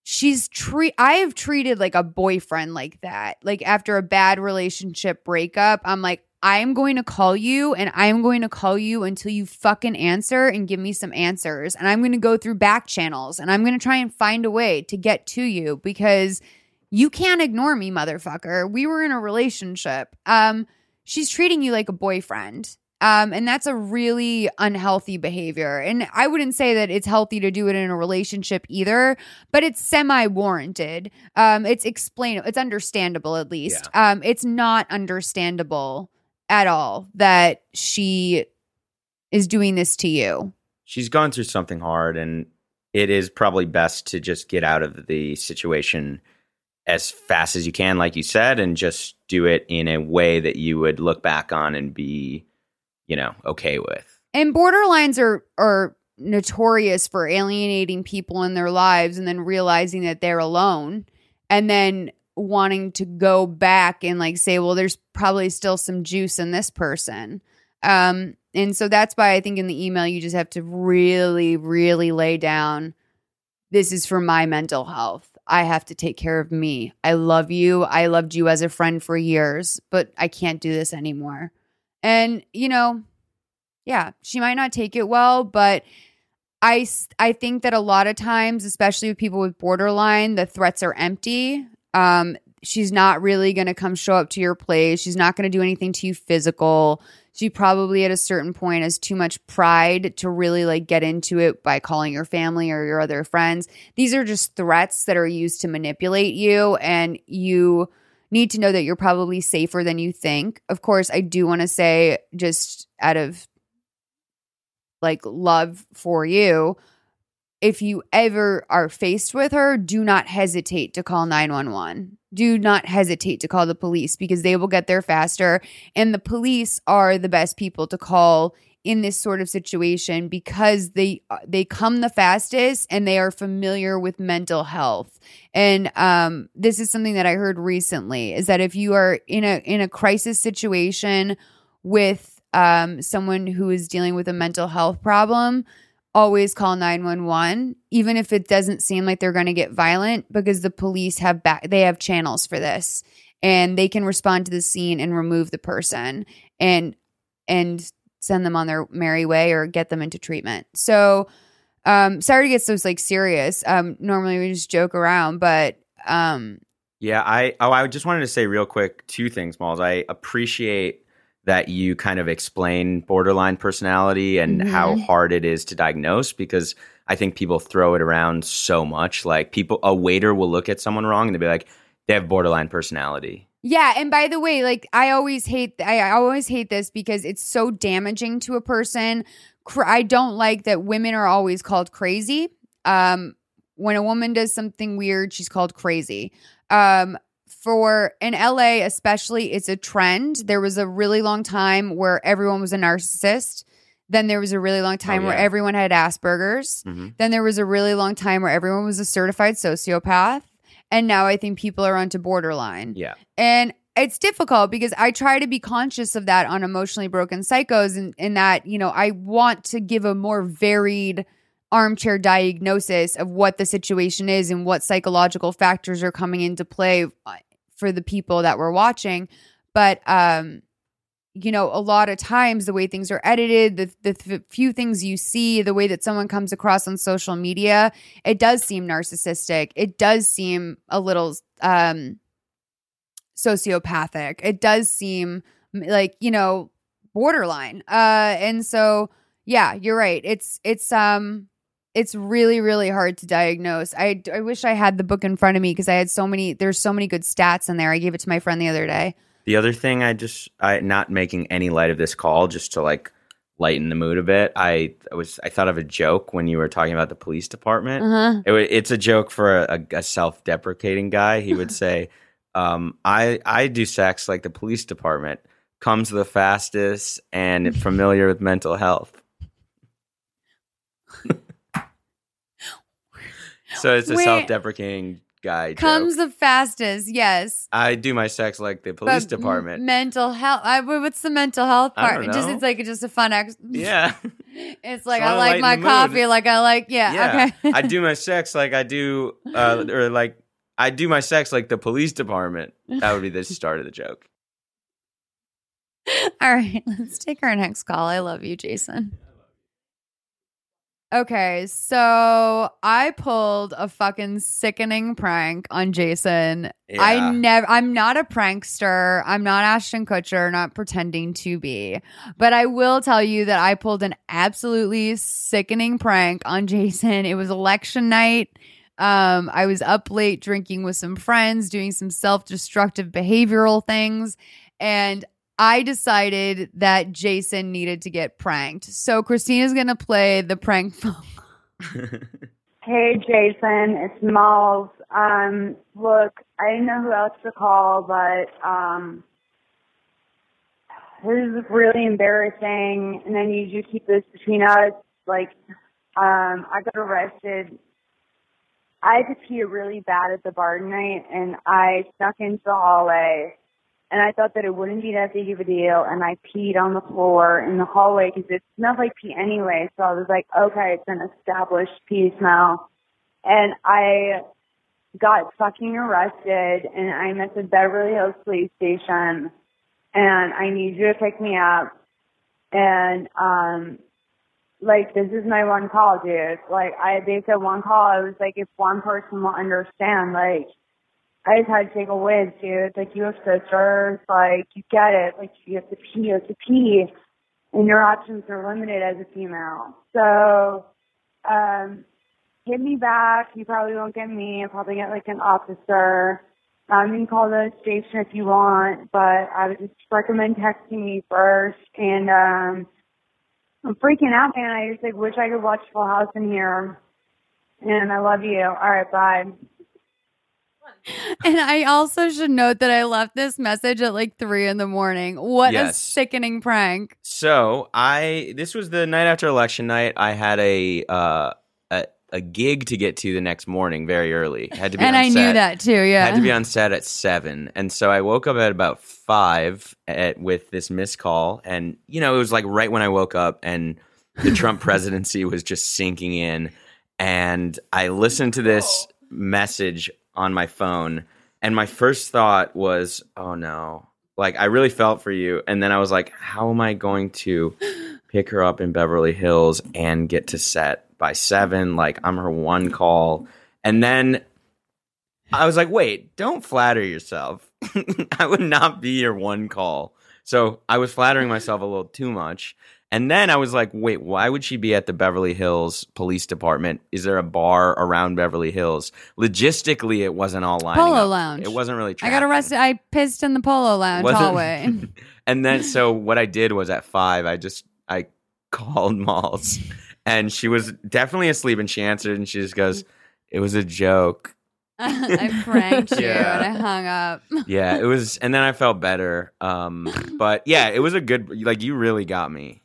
she's treat I've treated like a boyfriend like that. Like after a bad relationship breakup, I'm like I'm going to call you and I'm going to call you until you fucking answer and give me some answers. And I'm going to go through back channels and I'm going to try and find a way to get to you because you can't ignore me, motherfucker. We were in a relationship. Um, she's treating you like a boyfriend. Um, and that's a really unhealthy behavior. And I wouldn't say that it's healthy to do it in a relationship either, but it's semi warranted. Um, it's explainable, it's understandable at least. Um, it's not understandable at all that she is doing this to you. she's gone through something hard, and it is probably best to just get out of the situation as fast as you can, like you said, and just do it in a way that you would look back on and be, you know, okay with. And borderlines are are notorious for alienating people in their lives and then realizing that they're alone and then wanting to go back and like say, well, there's probably still some juice in this person. Um, and so that's why I think in the email you just have to really, really lay down. This is for my mental health. I have to take care of me. I love you. I loved you as a friend for years, but I can't do this anymore. And, you know, yeah, she might not take it well, but I I think that a lot of times, especially with people with borderline, the threats are empty. Um, she's not really going to come show up to your place. She's not going to do anything to you physical. She probably at a certain point has too much pride to really like get into it by calling your family or your other friends. These are just threats that are used to manipulate you and you need to know that you're probably safer than you think. Of course, I do want to say just out of like love for you, if you ever are faced with her, do not hesitate to call 911. Do not hesitate to call the police because they will get there faster. And the police are the best people to call in this sort of situation because they they come the fastest and they are familiar with mental health. And um, this is something that I heard recently is that if you are in a in a crisis situation with um, someone who is dealing with a mental health problem, always call 911 even if it doesn't seem like they're going to get violent because the police have back they have channels for this and they can respond to the scene and remove the person and and send them on their merry way or get them into treatment so um sorry to get so like serious um normally we just joke around but um Yeah, I oh I just wanted to say real quick two things, Molls. I appreciate that you kind of explain borderline personality and how Mhm. hard it is to diagnose because I think people throw it around so much. Like people a waiter will look at someone wrong and they'll be like, they have borderline personality. Yeah, and by the way, like I always hate I, I always hate this because it's so damaging to a person. I don't like that women are always called crazy. Um when a woman does something weird, she's called crazy. Um for in LA especially it's a trend. There was a really long time where everyone was a narcissist. Then there was a really long time where yeah. everyone had Asperger's. Mhm. Then there was a really long time where everyone was a certified sociopath. And now I think people are onto borderline. Yeah. And it's difficult because I try to be conscious of that on emotionally broken psychos and in that, you know, I want to give a more varied armchair diagnosis of what the situation is and what psychological factors are coming into play uh, for the people that we're watching. But um you know, a lot of times the way things are edited, the the th- few things you see, the way that someone comes across on social media, it does seem narcissistic. It does seem a little um sociopathic. It does seem like, you know, borderline. Uh and so yeah, you're right. It's it's um it's really really hard to diagnose. I I wish I had the book in front of me because I had so many there's so many good stats in there. I gave it to my friend the other day. The other thing I just I not making any light of this call just to like lighten the mood a bit. I, I was I thought of a joke when you were talking about the police department. Uh-huh. It, it's a joke for a, a self-deprecating guy. He would say, um, "I I do sex like the police department. Comes the fastest and familiar with mental health." so it's a Wait. self-deprecating guy. Comes joke. the fastest, yes. I do my sex like the police But m- department. mental health. I, what's the mental health I part? don't It just know. it's like just a fun ex. yeah. It's like I like lighten my the mood. coffee, like I like yeah. Yeah. Okay. I do my sex like I do, uh, or like I do my sex like the police department. That would be the start of the joke. All right, let's take our next call. I love you, Jason. Okay, so I pulled a fucking sickening prank on Jason. I never I'm not a prankster. I'm not Ashton Kutcher, not pretending to be. But I will tell you that I pulled an absolutely sickening prank on Jason. It was election night. Um, I was up late drinking with some friends, doing some self-destructive behavioral things, and I decided that Jason needed to get pranked. So Christina's gonna play the prank phone. Hey, Jason, it's Molls. Um, look, I didn't know who else to call, but um, this is really embarrassing, and I need you to keep this between us. Like, um, I got arrested. I had to pee really bad at the bar tonight, and I snuck into the hallway, and I thought that it wouldn't be that big of a deal, and I peed on the floor in the hallway because it smelled like pee anyway. So I was like, okay, it's an established pee smell, and I got fucking arrested, and I'm at the Beverly Hills Police Station, and I need you to pick me up, and um, like this is my one call, dude. Like I, they said one call. I was like, if one person will understand, like I just had to take a whiz, dude. Like you have sisters, like you get it. Like you have to pee, you have to pee, and your options are limited as a female. So, um, hit me back. You probably won't get me. I'll probably get like an officer. Um, you can call the station if you want, but I would just recommend texting me first. And um, I'm freaking out, man. I just like wish I could watch Full House in here. And I love you. All right, bye. And I also should note that I left this message at like three in the morning. What a sickening prank. So I this was the night after election night. I had a uh, a, a gig to get to the next morning very early. Had to be And on I knew that too, yeah. Had to be on set at seven, and so I woke up at about five at, with this missed call, and you know it was like right when I woke up, and the Trump presidency was just sinking in, and I listened to this message on my phone, and my first thought was, "Oh no!" Like I really felt for you, and then I was like, "How am I going to pick her up in Beverly Hills and get to set by seven? Like I'm her one call." And then I was like, wait, don't flatter yourself. I would not be your one call. So I was flattering myself a little too much. And then I was like, wait, why would she be at the Beverly Hills Police Department? Is there a bar around Beverly Hills? Logistically, it wasn't all lining Polo up. lounge. It wasn't really true. I got arrested. I pissed in the polo lounge Wasn't- hallway. and then so what I did was at five, I just I called Molls, and she was definitely asleep, and she answered, and she just goes, "It was a joke." I pranked you Yeah. and I hung up. yeah, it was, and then I felt better. Um, but yeah, it was a good. Like you really got me.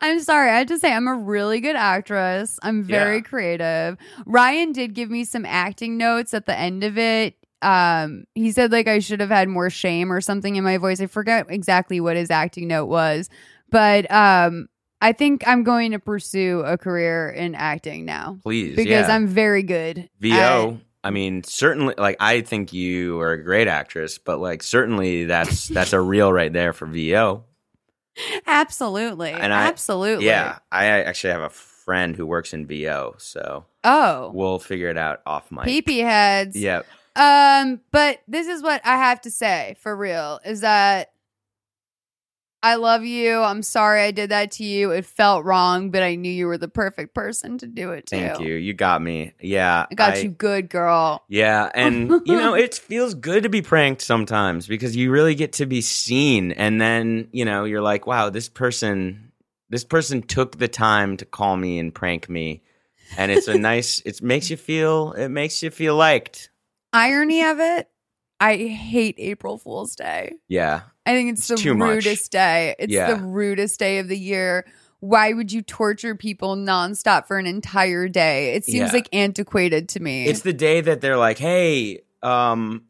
I'm sorry. I have to say, I'm a really good actress. I'm very Yeah. creative. Ryan did give me some acting notes at the end of it. Um, he said like I should have had more shame or something in my voice. I forget exactly what his acting note was, but um, I think I'm going to pursue a career in acting now Please, because yeah. I'm very good. VO. I mean, certainly. Like I think you are a great actress, but like certainly that's that's a reel right there for VO. absolutely, And I- absolutely. Yeah, I actually have a friend who works in VO, so Oh, we'll figure it out off mic. pee heads. Yeah. Um, but this is what I have to say for real is that I love you. I'm sorry I did that to you. It felt wrong, but I knew you were the perfect person to do it to. Thank you. You got me. Yeah. I got you good, girl. Yeah, and you know, it feels good to be pranked sometimes because you really get to be seen and then, you know, you're like, wow, this person this person took the time to call me and prank me. And it's a nice it makes you feel it makes you feel liked. Irony of it, I hate April Fool's Day. Yeah. I think it's, It's the too much. rudest day. It's Yeah. the rudest day of the year. Why would you torture people nonstop for an entire day? It seems Yeah. like antiquated to me. It's the day that they're like, "Hey, um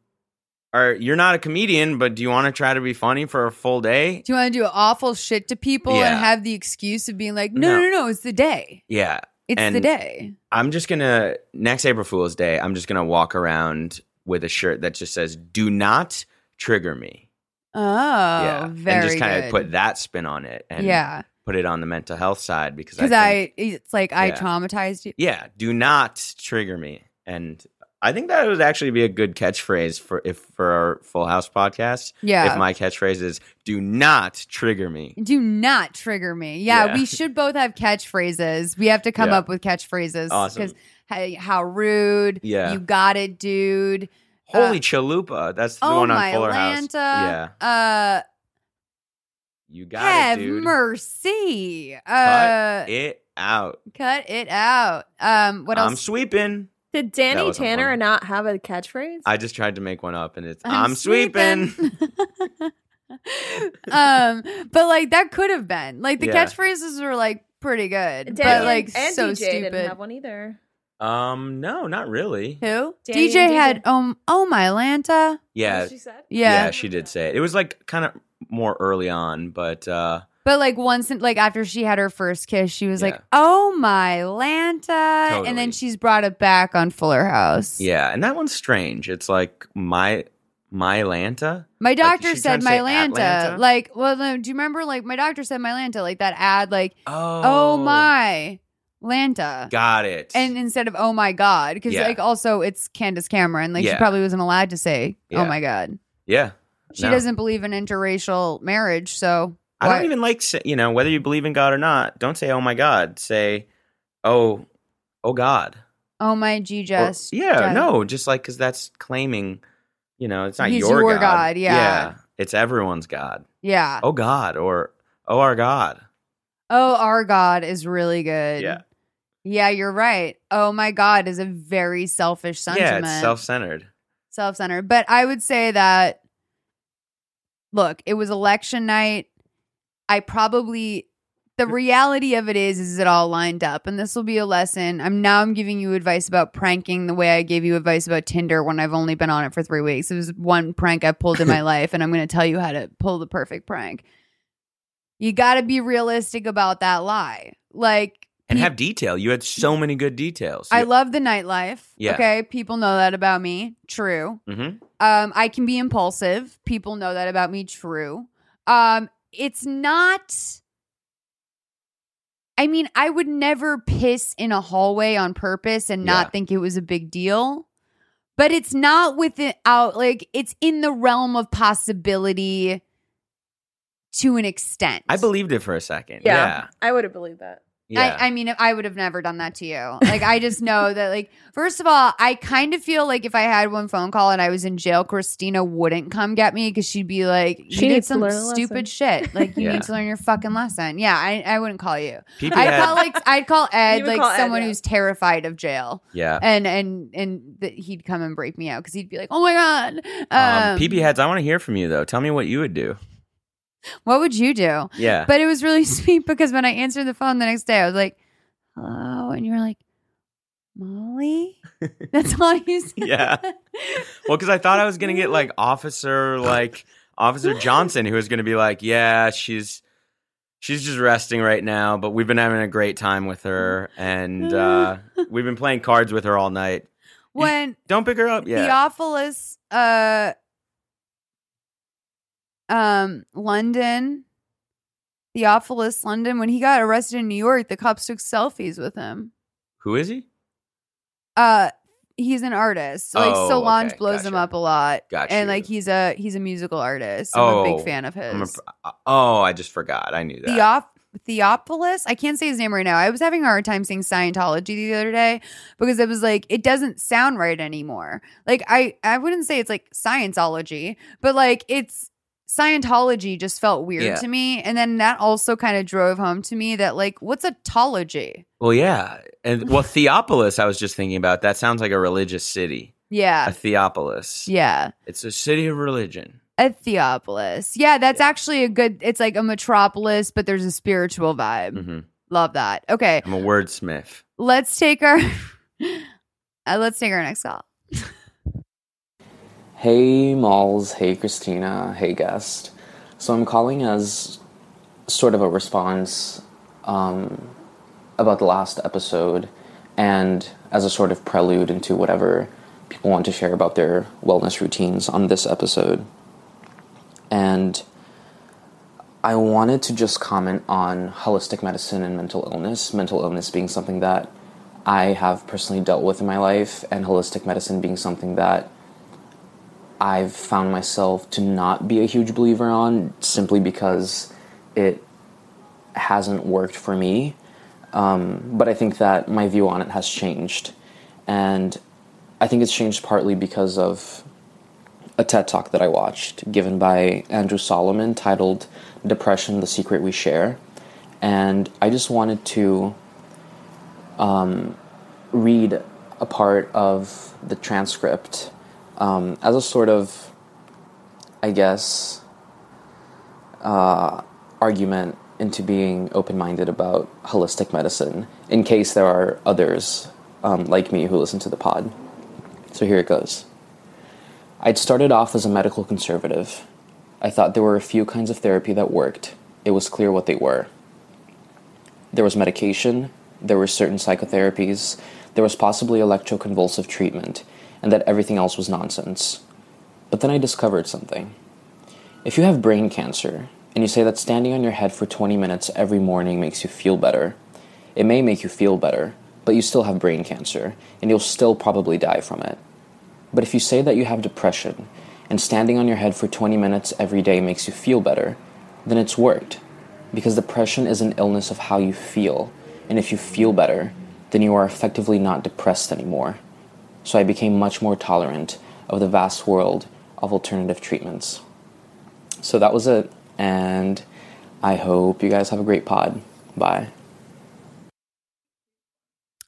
are you're not a comedian, but do you want to try to be funny for a full day?" Do you want to do awful shit to people Yeah. and have the excuse of being like, no, No. no, no, it's the day. Yeah. It's the day. I'm just gonna next April Fool's Day. I'm just gonna walk around with a shirt that just says "Do not trigger me." Oh, yeah, very and just kind of put that spin on it, and yeah, put it on the mental health side because because I, I, it's like I Yeah. traumatized you. yeah, do not trigger me, and I think that would actually be a good catchphrase for if for our Full House podcast. Yeah. if my catchphrase is "Do not trigger me." Do not trigger me. Yeah, Yeah. we should both have catchphrases. We have to come Yeah. up with catchphrases. Awesome. Because how rude. Yeah. You got it, dude. Holy Uh, chalupa! That's the oh one on my Fuller House. Lanta. Yeah, Uh, you got have it, dude. Have mercy. Cut Uh, it out. cut it out. Um, what else? I'm sweeping. Did Danny Tanner funny. not have a catchphrase? I just tried to make one up, and it's I'm, sweeping. um, but like that could have been like the Yeah. catchphrases were like pretty good, Danny but like and so DJ stupid. didn't have one either. Um, no, not really. Who? Danny DJ and had um oh my Lanta. Yeah, she said? yeah, Yeah. she did say it. It was like kind of more early on, but uh, But like once in, like after she had her first kiss, she was like, Yeah. "Oh my Lanta," and Totally. then she's brought it back on Fuller House. yeah, and that one's strange. It's like my my Lanta. My doctor she said trying to my say Lanta. Atlanta? Like, well, no, do you remember? Like, my doctor said my Lanta. Like that ad. Like, Oh, oh, my, Lanta. Got it. and instead of oh my god, because Yeah. like also it's Candace Cameron, like she Yeah. probably wasn't allowed to say oh Yeah. oh my god. yeah. She No. doesn't believe in interracial marriage, so I why- don't even like say, you know whether you believe in God or not. Don't say oh my God. Say oh oh God. oh my G Or- just yeah, no, just like because that's claiming, you know, it's not He's your. God, yeah. it's everyone's God. yeah. Oh God, or oh our God. Oh, our God is really good. Yeah, Yeah, you're right. Oh my God is a very selfish sentiment. yeah, it's self-centered. self-centered. But I would say that look, it was election night. I probably the reality of it is is it all lined up and this will be a lesson. I'm now I'm giving you advice about pranking the way I gave you advice about Tinder when I've only been on it for 3 weeks. It was one prank I pulled in my life and I'm going to tell you how to pull the perfect prank. You got to be realistic about that lie. Like And peop- have detail. You had so many good details. I love the nightlife. Yeah. Okay. People know that about me. True. mm-hmm. Um, I can be impulsive. People know that about me. True. Um, it's not. I mean, I would never piss in a hallway on purpose and not Yeah. think it was a big deal. But it's not without like it's in the realm of possibility to an extent. I believed it for a second. Yeah, Yeah, I would have believed that. Yeah. I, I mean, I would have never done that to you. Like, I just know that, like, first of all, I kind of feel like if I had one phone call and I was in jail, Christina wouldn't come get me because she'd be like, "You She did some learn lesson." stupid shit. Like, you Yeah. need to learn your fucking lesson." Yeah, I, I wouldn't call you. PP I'd had- call like I'd call Ed like call Ed, someone yeah. who's terrified of jail, yeah. and and and that he'd come and break me out because he'd be like, "Oh my god." Um, PP heads, I want to hear from you though. Tell me what you would do. What would you do? Yeah. But it was really sweet because when I answered the phone the next day, I was like, "Hello," and you were like, "Molly." That's all you said. Yeah. well, because I thought I was gonna get like Officer like Officer Johnson, who was gonna be like, yeah, she's she's just resting right now, but we've been having a great time with her, and uh, we've been playing cards with her all night. when Don't pick her up. Yeah. Theophilus, uh, um, London, Theophilus London, when he got arrested in New York, the cops took selfies with him. Who is he? Uh, he's an artist. Like Oh, Solange okay. blows him up a lot. Gotcha. And like he's a he's a musical artist. I'm a Oh, big fan of his. A, oh, I just forgot. I knew that. Theoph- Theophilus. I can't say his name right now. I was having a hard time saying Scientology the other day because it was like it doesn't sound right anymore. Like I I wouldn't say it's like Scientology, but like it's Scientology just felt weird Yeah. to me. And then that also kind of drove home to me that like what's a tology? Well, yeah, and well, Theopolis. I was just thinking about. That sounds like a religious city. Yeah. A Theopolis. Yeah. It's a city of religion. A Theopolis. Yeah, that's actually a good it's like a metropolis, but there's a spiritual vibe. hmm Love that. Okay. I'm a wordsmith. let's take our uh, let's take our next call. Hey Molls, hey Christina, hey guest. So I'm calling as sort of a response um, about the last episode and as a sort of prelude into whatever people want to share about their wellness routines on this episode. And I wanted to just comment on holistic medicine and mental illness, mental illness being something that I have personally dealt with in my life, and holistic medicine being something that I've found myself to not be a huge believer on simply because it hasn't worked for me. Um, but I think that my view on it has changed. And I think it's changed partly because of a TED talk that I watched given by Andrew Solomon titled Depression The Secret We Share. And I just wanted to um, read a part of the transcript um, as a sort of, I guess, uh, argument into being open minded about holistic medicine in case there are others um, like me who listen to the pod. So here it goes. I'd started off as a medical conservative. I thought there were a few kinds of therapy that worked. It was clear what they were. There was medication, there were certain psychotherapies, there was possibly electroconvulsive treatment, and that everything else was nonsense. But then I discovered something. If you have brain cancer, and you say that standing on your head for 20 minutes every morning makes you feel better, It may make you feel better, but you still have brain cancer, and you'll still probably die from it. But if you say that you have depression, and standing on your head for 20 minutes every day makes you feel better, then it's worked. Because depression is an illness of how you feel, and if you feel better, then you are effectively not depressed anymore. So I became much more tolerant of the vast world of alternative treatments. So that was it, and I hope you guys have a great pod. Bye.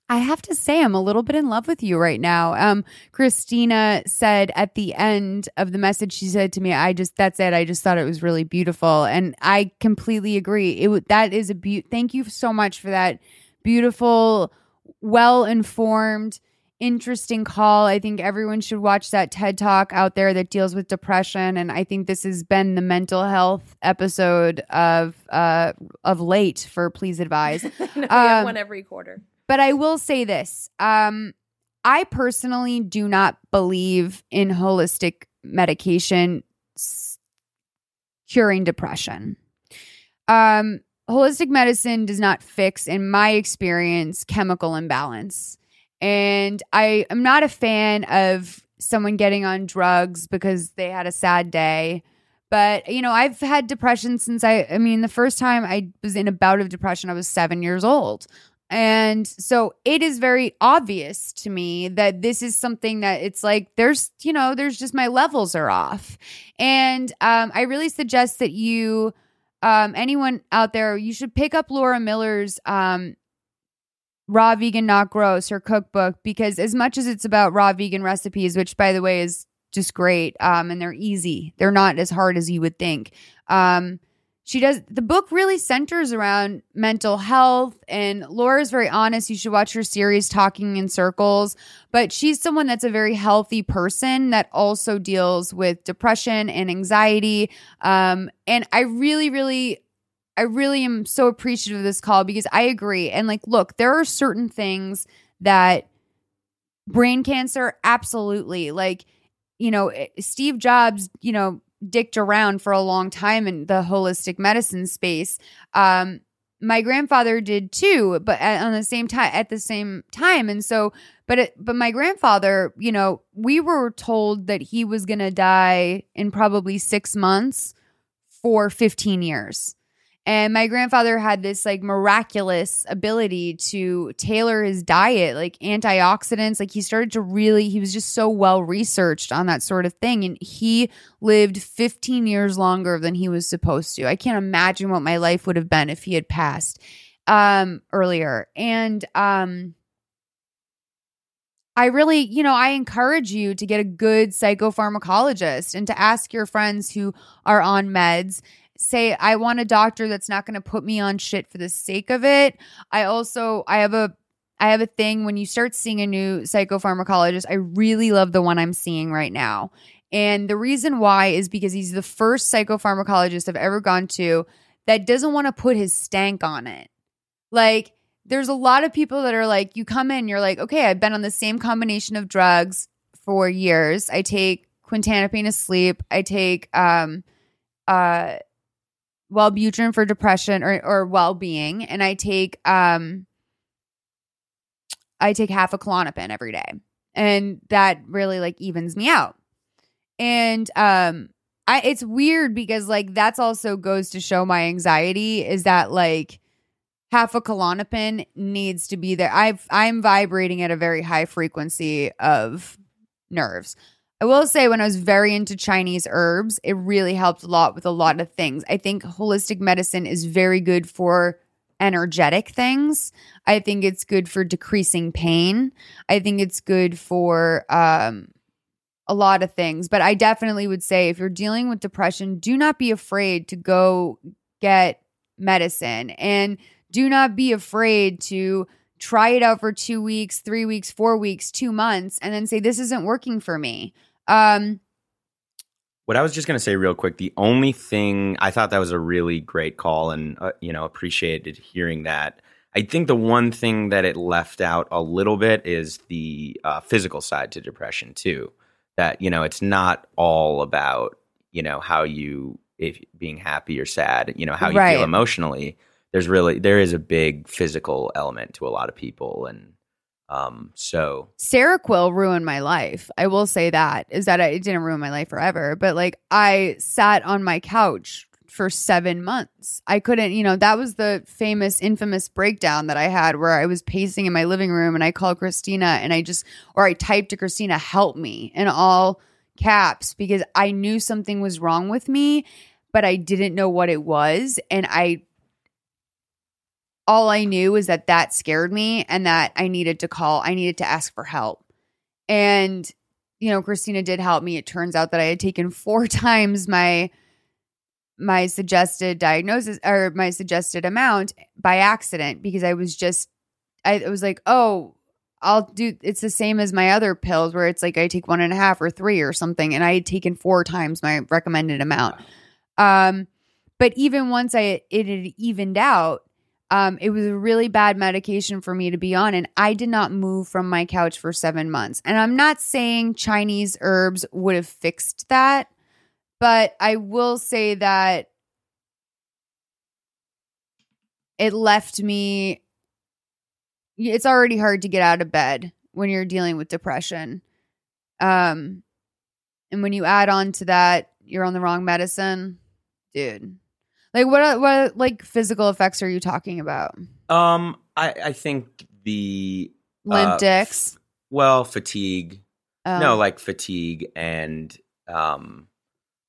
I have to say, I'm a little bit in love with you right now. Um, Christina said at the end of the message, she said to me, "I just that's it. I just thought it was really beautiful," and I completely agree. It that is a be- Thank you so much for that beautiful, well informed, interesting call. I think everyone should watch that TED talk out there that deals with depression, and I think this has been the mental health episode of uh of late for Please Advise. we have Um, one every quarter. but I will say this. Um, I personally do not believe in holistic medication s- curing depression. Um, holistic medicine does not fix, in my experience, chemical imbalance. And I am not a fan of someone getting on drugs because they had a sad day. But, you know, I've had depression since I, I mean, the first time I was in a bout of depression, I was seven years old. And so it is very obvious to me that this is something that it's like there's, you know, there's just my levels are off. And um, I really suggest that you, um, anyone out there, you should pick up Laura Miller's um, Raw Vegan Not Gross, her cookbook, because as much as it's about raw vegan recipes, which by the way is just great, um, and they're easy, they're not as hard as you would think. Um, she does the book really centers around mental health and Laura's very honest you should watch her series talking in circles but she's someone that's a very healthy person that also deals with depression and anxiety um, and i really really i really am so appreciative of this call because i agree and like look there are certain things that brain cancer absolutely like you know eh, steve jobs you know dicked around for a long time in the holistic medicine space. Um, my grandfather did too, but at, on the same time, at the same time, and so, but it, but my grandfather, you know, we were told that he was going to die in probably six months for fifteen years. And my grandfather had this like miraculous ability to tailor his diet, like antioxidants. Like he started to really, he was just so well researched on that sort of thing. And he lived 15 years longer than he was supposed to. I can't imagine what my life would have been if he had passed um, earlier. And, um, I really, you know, I encourage you to get a good psychopharmacologist and to ask your friends who are on meds say I want a doctor that's not going to put me on shit for the sake of it. I also I have a I have a thing when you start seeing a new psychopharmacologist, I really love the one I'm seeing right now. And the reason why is because he's the first psychopharmacologist I've ever gone to that doesn't want to put his stank on it. Like there's a lot of people that are like you come in you're like, "Okay, I've been on the same combination of drugs for years. I take quintanapine to sleep. I take um uh Wellbutrin for depression or, or well-being and I take um I take half a Klonopin every day. And that really like evens me out. And um I it's weird because like that's also goes to show my anxiety is that like half a Klonopin needs to be there. I've I'm vibrating at a very high frequency of nerves. I will say when I was very into Chinese herbs, it really helped a lot with a lot of things. I think holistic medicine is very good for energetic things. I think it's good for decreasing pain. I think it's good for um a lot of things, but I definitely would say if you're dealing with depression, do not be afraid to go get medicine and do not be afraid to try it out for 2 weeks, 3 weeks, 4 weeks, 2 months and then say this isn't working for me. Um, What I was just going to say real quick, the only thing I thought that was a really great call and, uh, you know, appreciated hearing that. I think the one thing that it left out a little bit is the uh, physical side to depression, too. That, you know, it's not all about, you know, how you, if being happy or sad, you know, how you Right. feel emotionally. there's really there is a big physical element to a lot of people and um so Seroquel ruined my life. I will say that is that it didn't ruin my life forever, but like I sat on my couch for seven months. I couldn't, you know, that was the famous, infamous breakdown that I had where I was pacing in my living room and I called Christina and I just, or I typed to Christina, help me in all caps because I knew something was wrong with me, but I didn't know what it was. And I, all I knew was that that scared me and that I needed to call, I needed to ask for help. And, you know, Christina did help me. It turns out that I had taken four times my, my suggested diagnosis or my suggested amount by accident because I was just I was like, oh, I'll do it's the same as my other pills where it's like I take one and a half or three or something, and I had taken four times my recommended amount. Um, but even once I it had evened out, um, it was a really bad medication for me to be on, and I did not move from my couch for seven months. And I'm not saying Chinese herbs would have fixed that but I will say that it left me it's already hard to get out of bed when you're dealing with depression. Um and when you add on to that you're on the wrong medicine, dude. Like what what like physical effects are you talking about? um i i think the Limp uh, dicks. f- well fatigue Um, no like fatigue and um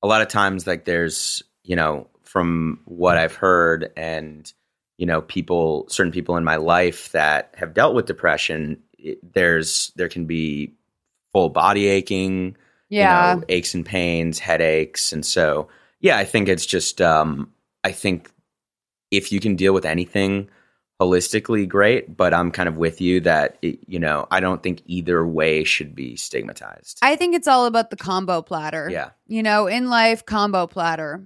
a lot of times like there's you know from what i've heard and you know people certain people in my life that have dealt with depression it, there's there can be full body aching yeah. you know, aches and pains headaches and so yeah i think it's just um i think if you can deal with anything holistically great but i'm kind of with you that it, you know i don't think either way should be stigmatized I think it's all about the combo platter. yeah you know, in life combo platter.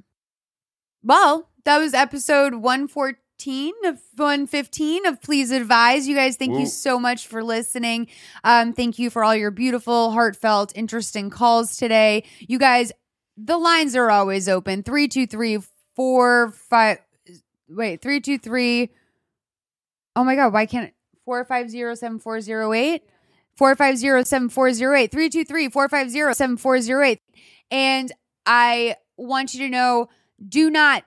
Well, that was episode 114 of 115 of Please Advise. You guys, thank you so much for listening. Um, thank you for all your beautiful, heartfelt, interesting calls today. You guys, the lines are always open. 323 45 wait, 323 Oh my god, why can't 450 7408? 450-7408 323-450-7408 and i want you to know do not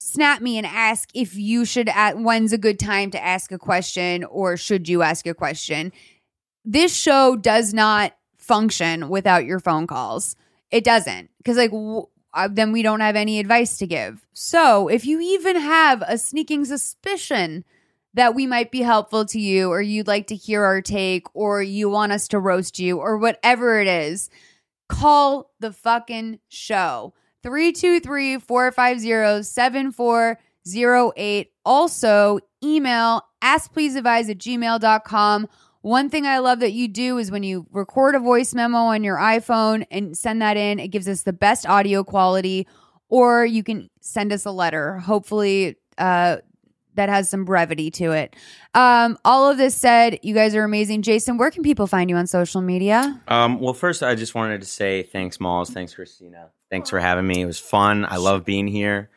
snap me and ask if you should at when's a good time to ask a question or should you ask a question. This show does not function without your phone calls. It doesn't. Because like w- uh, then we don't have any advice to give so if you even have a sneaking suspicion that we might be helpful to you or you'd like to hear our take or you want us to roast you or whatever it is, call the fucking show. 323-450-7408. Also, email askpleaseadvise at gmail.com. One thing I love that you do is when you record a voice memo on your iPhone and send that in, it gives us the best audio quality. Or you can send us a letter. Hopefully, uh, that has some brevity to it. Um, all of this said, you guys are amazing. Jason, where can people find you on social media? Um, well, first, I just wanted to say thanks, Molls. Thanks, Christina. Thanks for having me. It was fun. I love being here.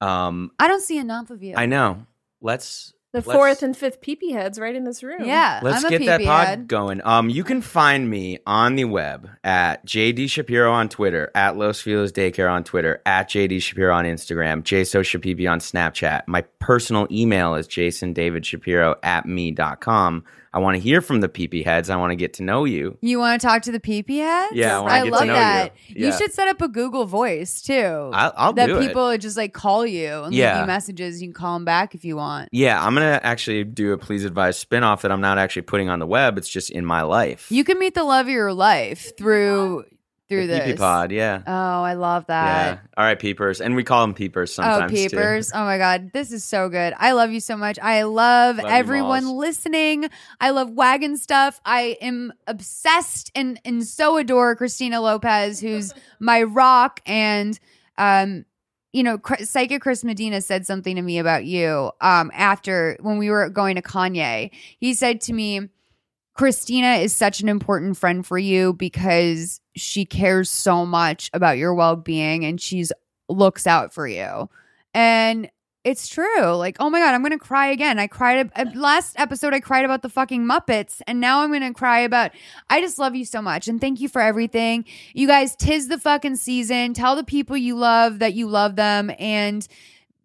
Um, I don't see enough of you. I know. Let's The let's- fourth and fifth peepee heads right in this room. Yeah, Let's I'm a get that pod head. going. Um, you can find me on the web at JD Shapiro on Twitter, at Los Feliz Daycare on Twitter, at JD Shapiro on Instagram, JSoShapibi on Snapchat. My personal email is jasondavidshapiro at me.com. I want to hear from the PP heads. I want to get to know you. You want to talk to the PP heads? Yeah, I to love that. you. Yeah. should set up a Google Voice too. I'll, I'll that do it. people just like call you and leave you messages. You can call them back if you want. Yeah, I'm gonna actually do a please advise spinoff that I'm not actually putting on the web. It's just in my life. You can meet the love of your life through through The this. Pod, yeah. Oh, I love that. yeah. that. All right, peepers, and we call them peepers Oh, sometimes too. peepers. Oh my God. This is so good. I love you so much. I love, Love everyone listening. I love wagon stuff. I am obsessed and, and so adore Christina Lopez, who's my rock. And, um, you know, Psychic Chris Medina said something to me about you um, after when we were going to Kanye. He said to me, Christina is such an important friend for you because she cares so much about your well being and she's looks out for you. And It's true. Like, oh my God, I'm to cry again. I cried. Uh, last episode, I cried about the fucking Muppets. And now I'm to cry about. I just love you so much. And thank you for everything. You guys, tis the fucking season. Tell the people you love that you love them and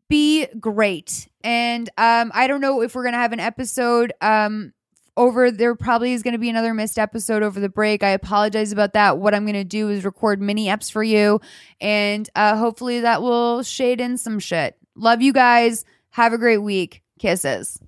be great. And um, I don't know if we're to have an episode. Um, over there probably is going to be another missed episode over the break. I apologize about that. What I'm going to do is record mini eps for you and uh hopefully that will shade in some shit. Love you guys. Have a great week. Kisses.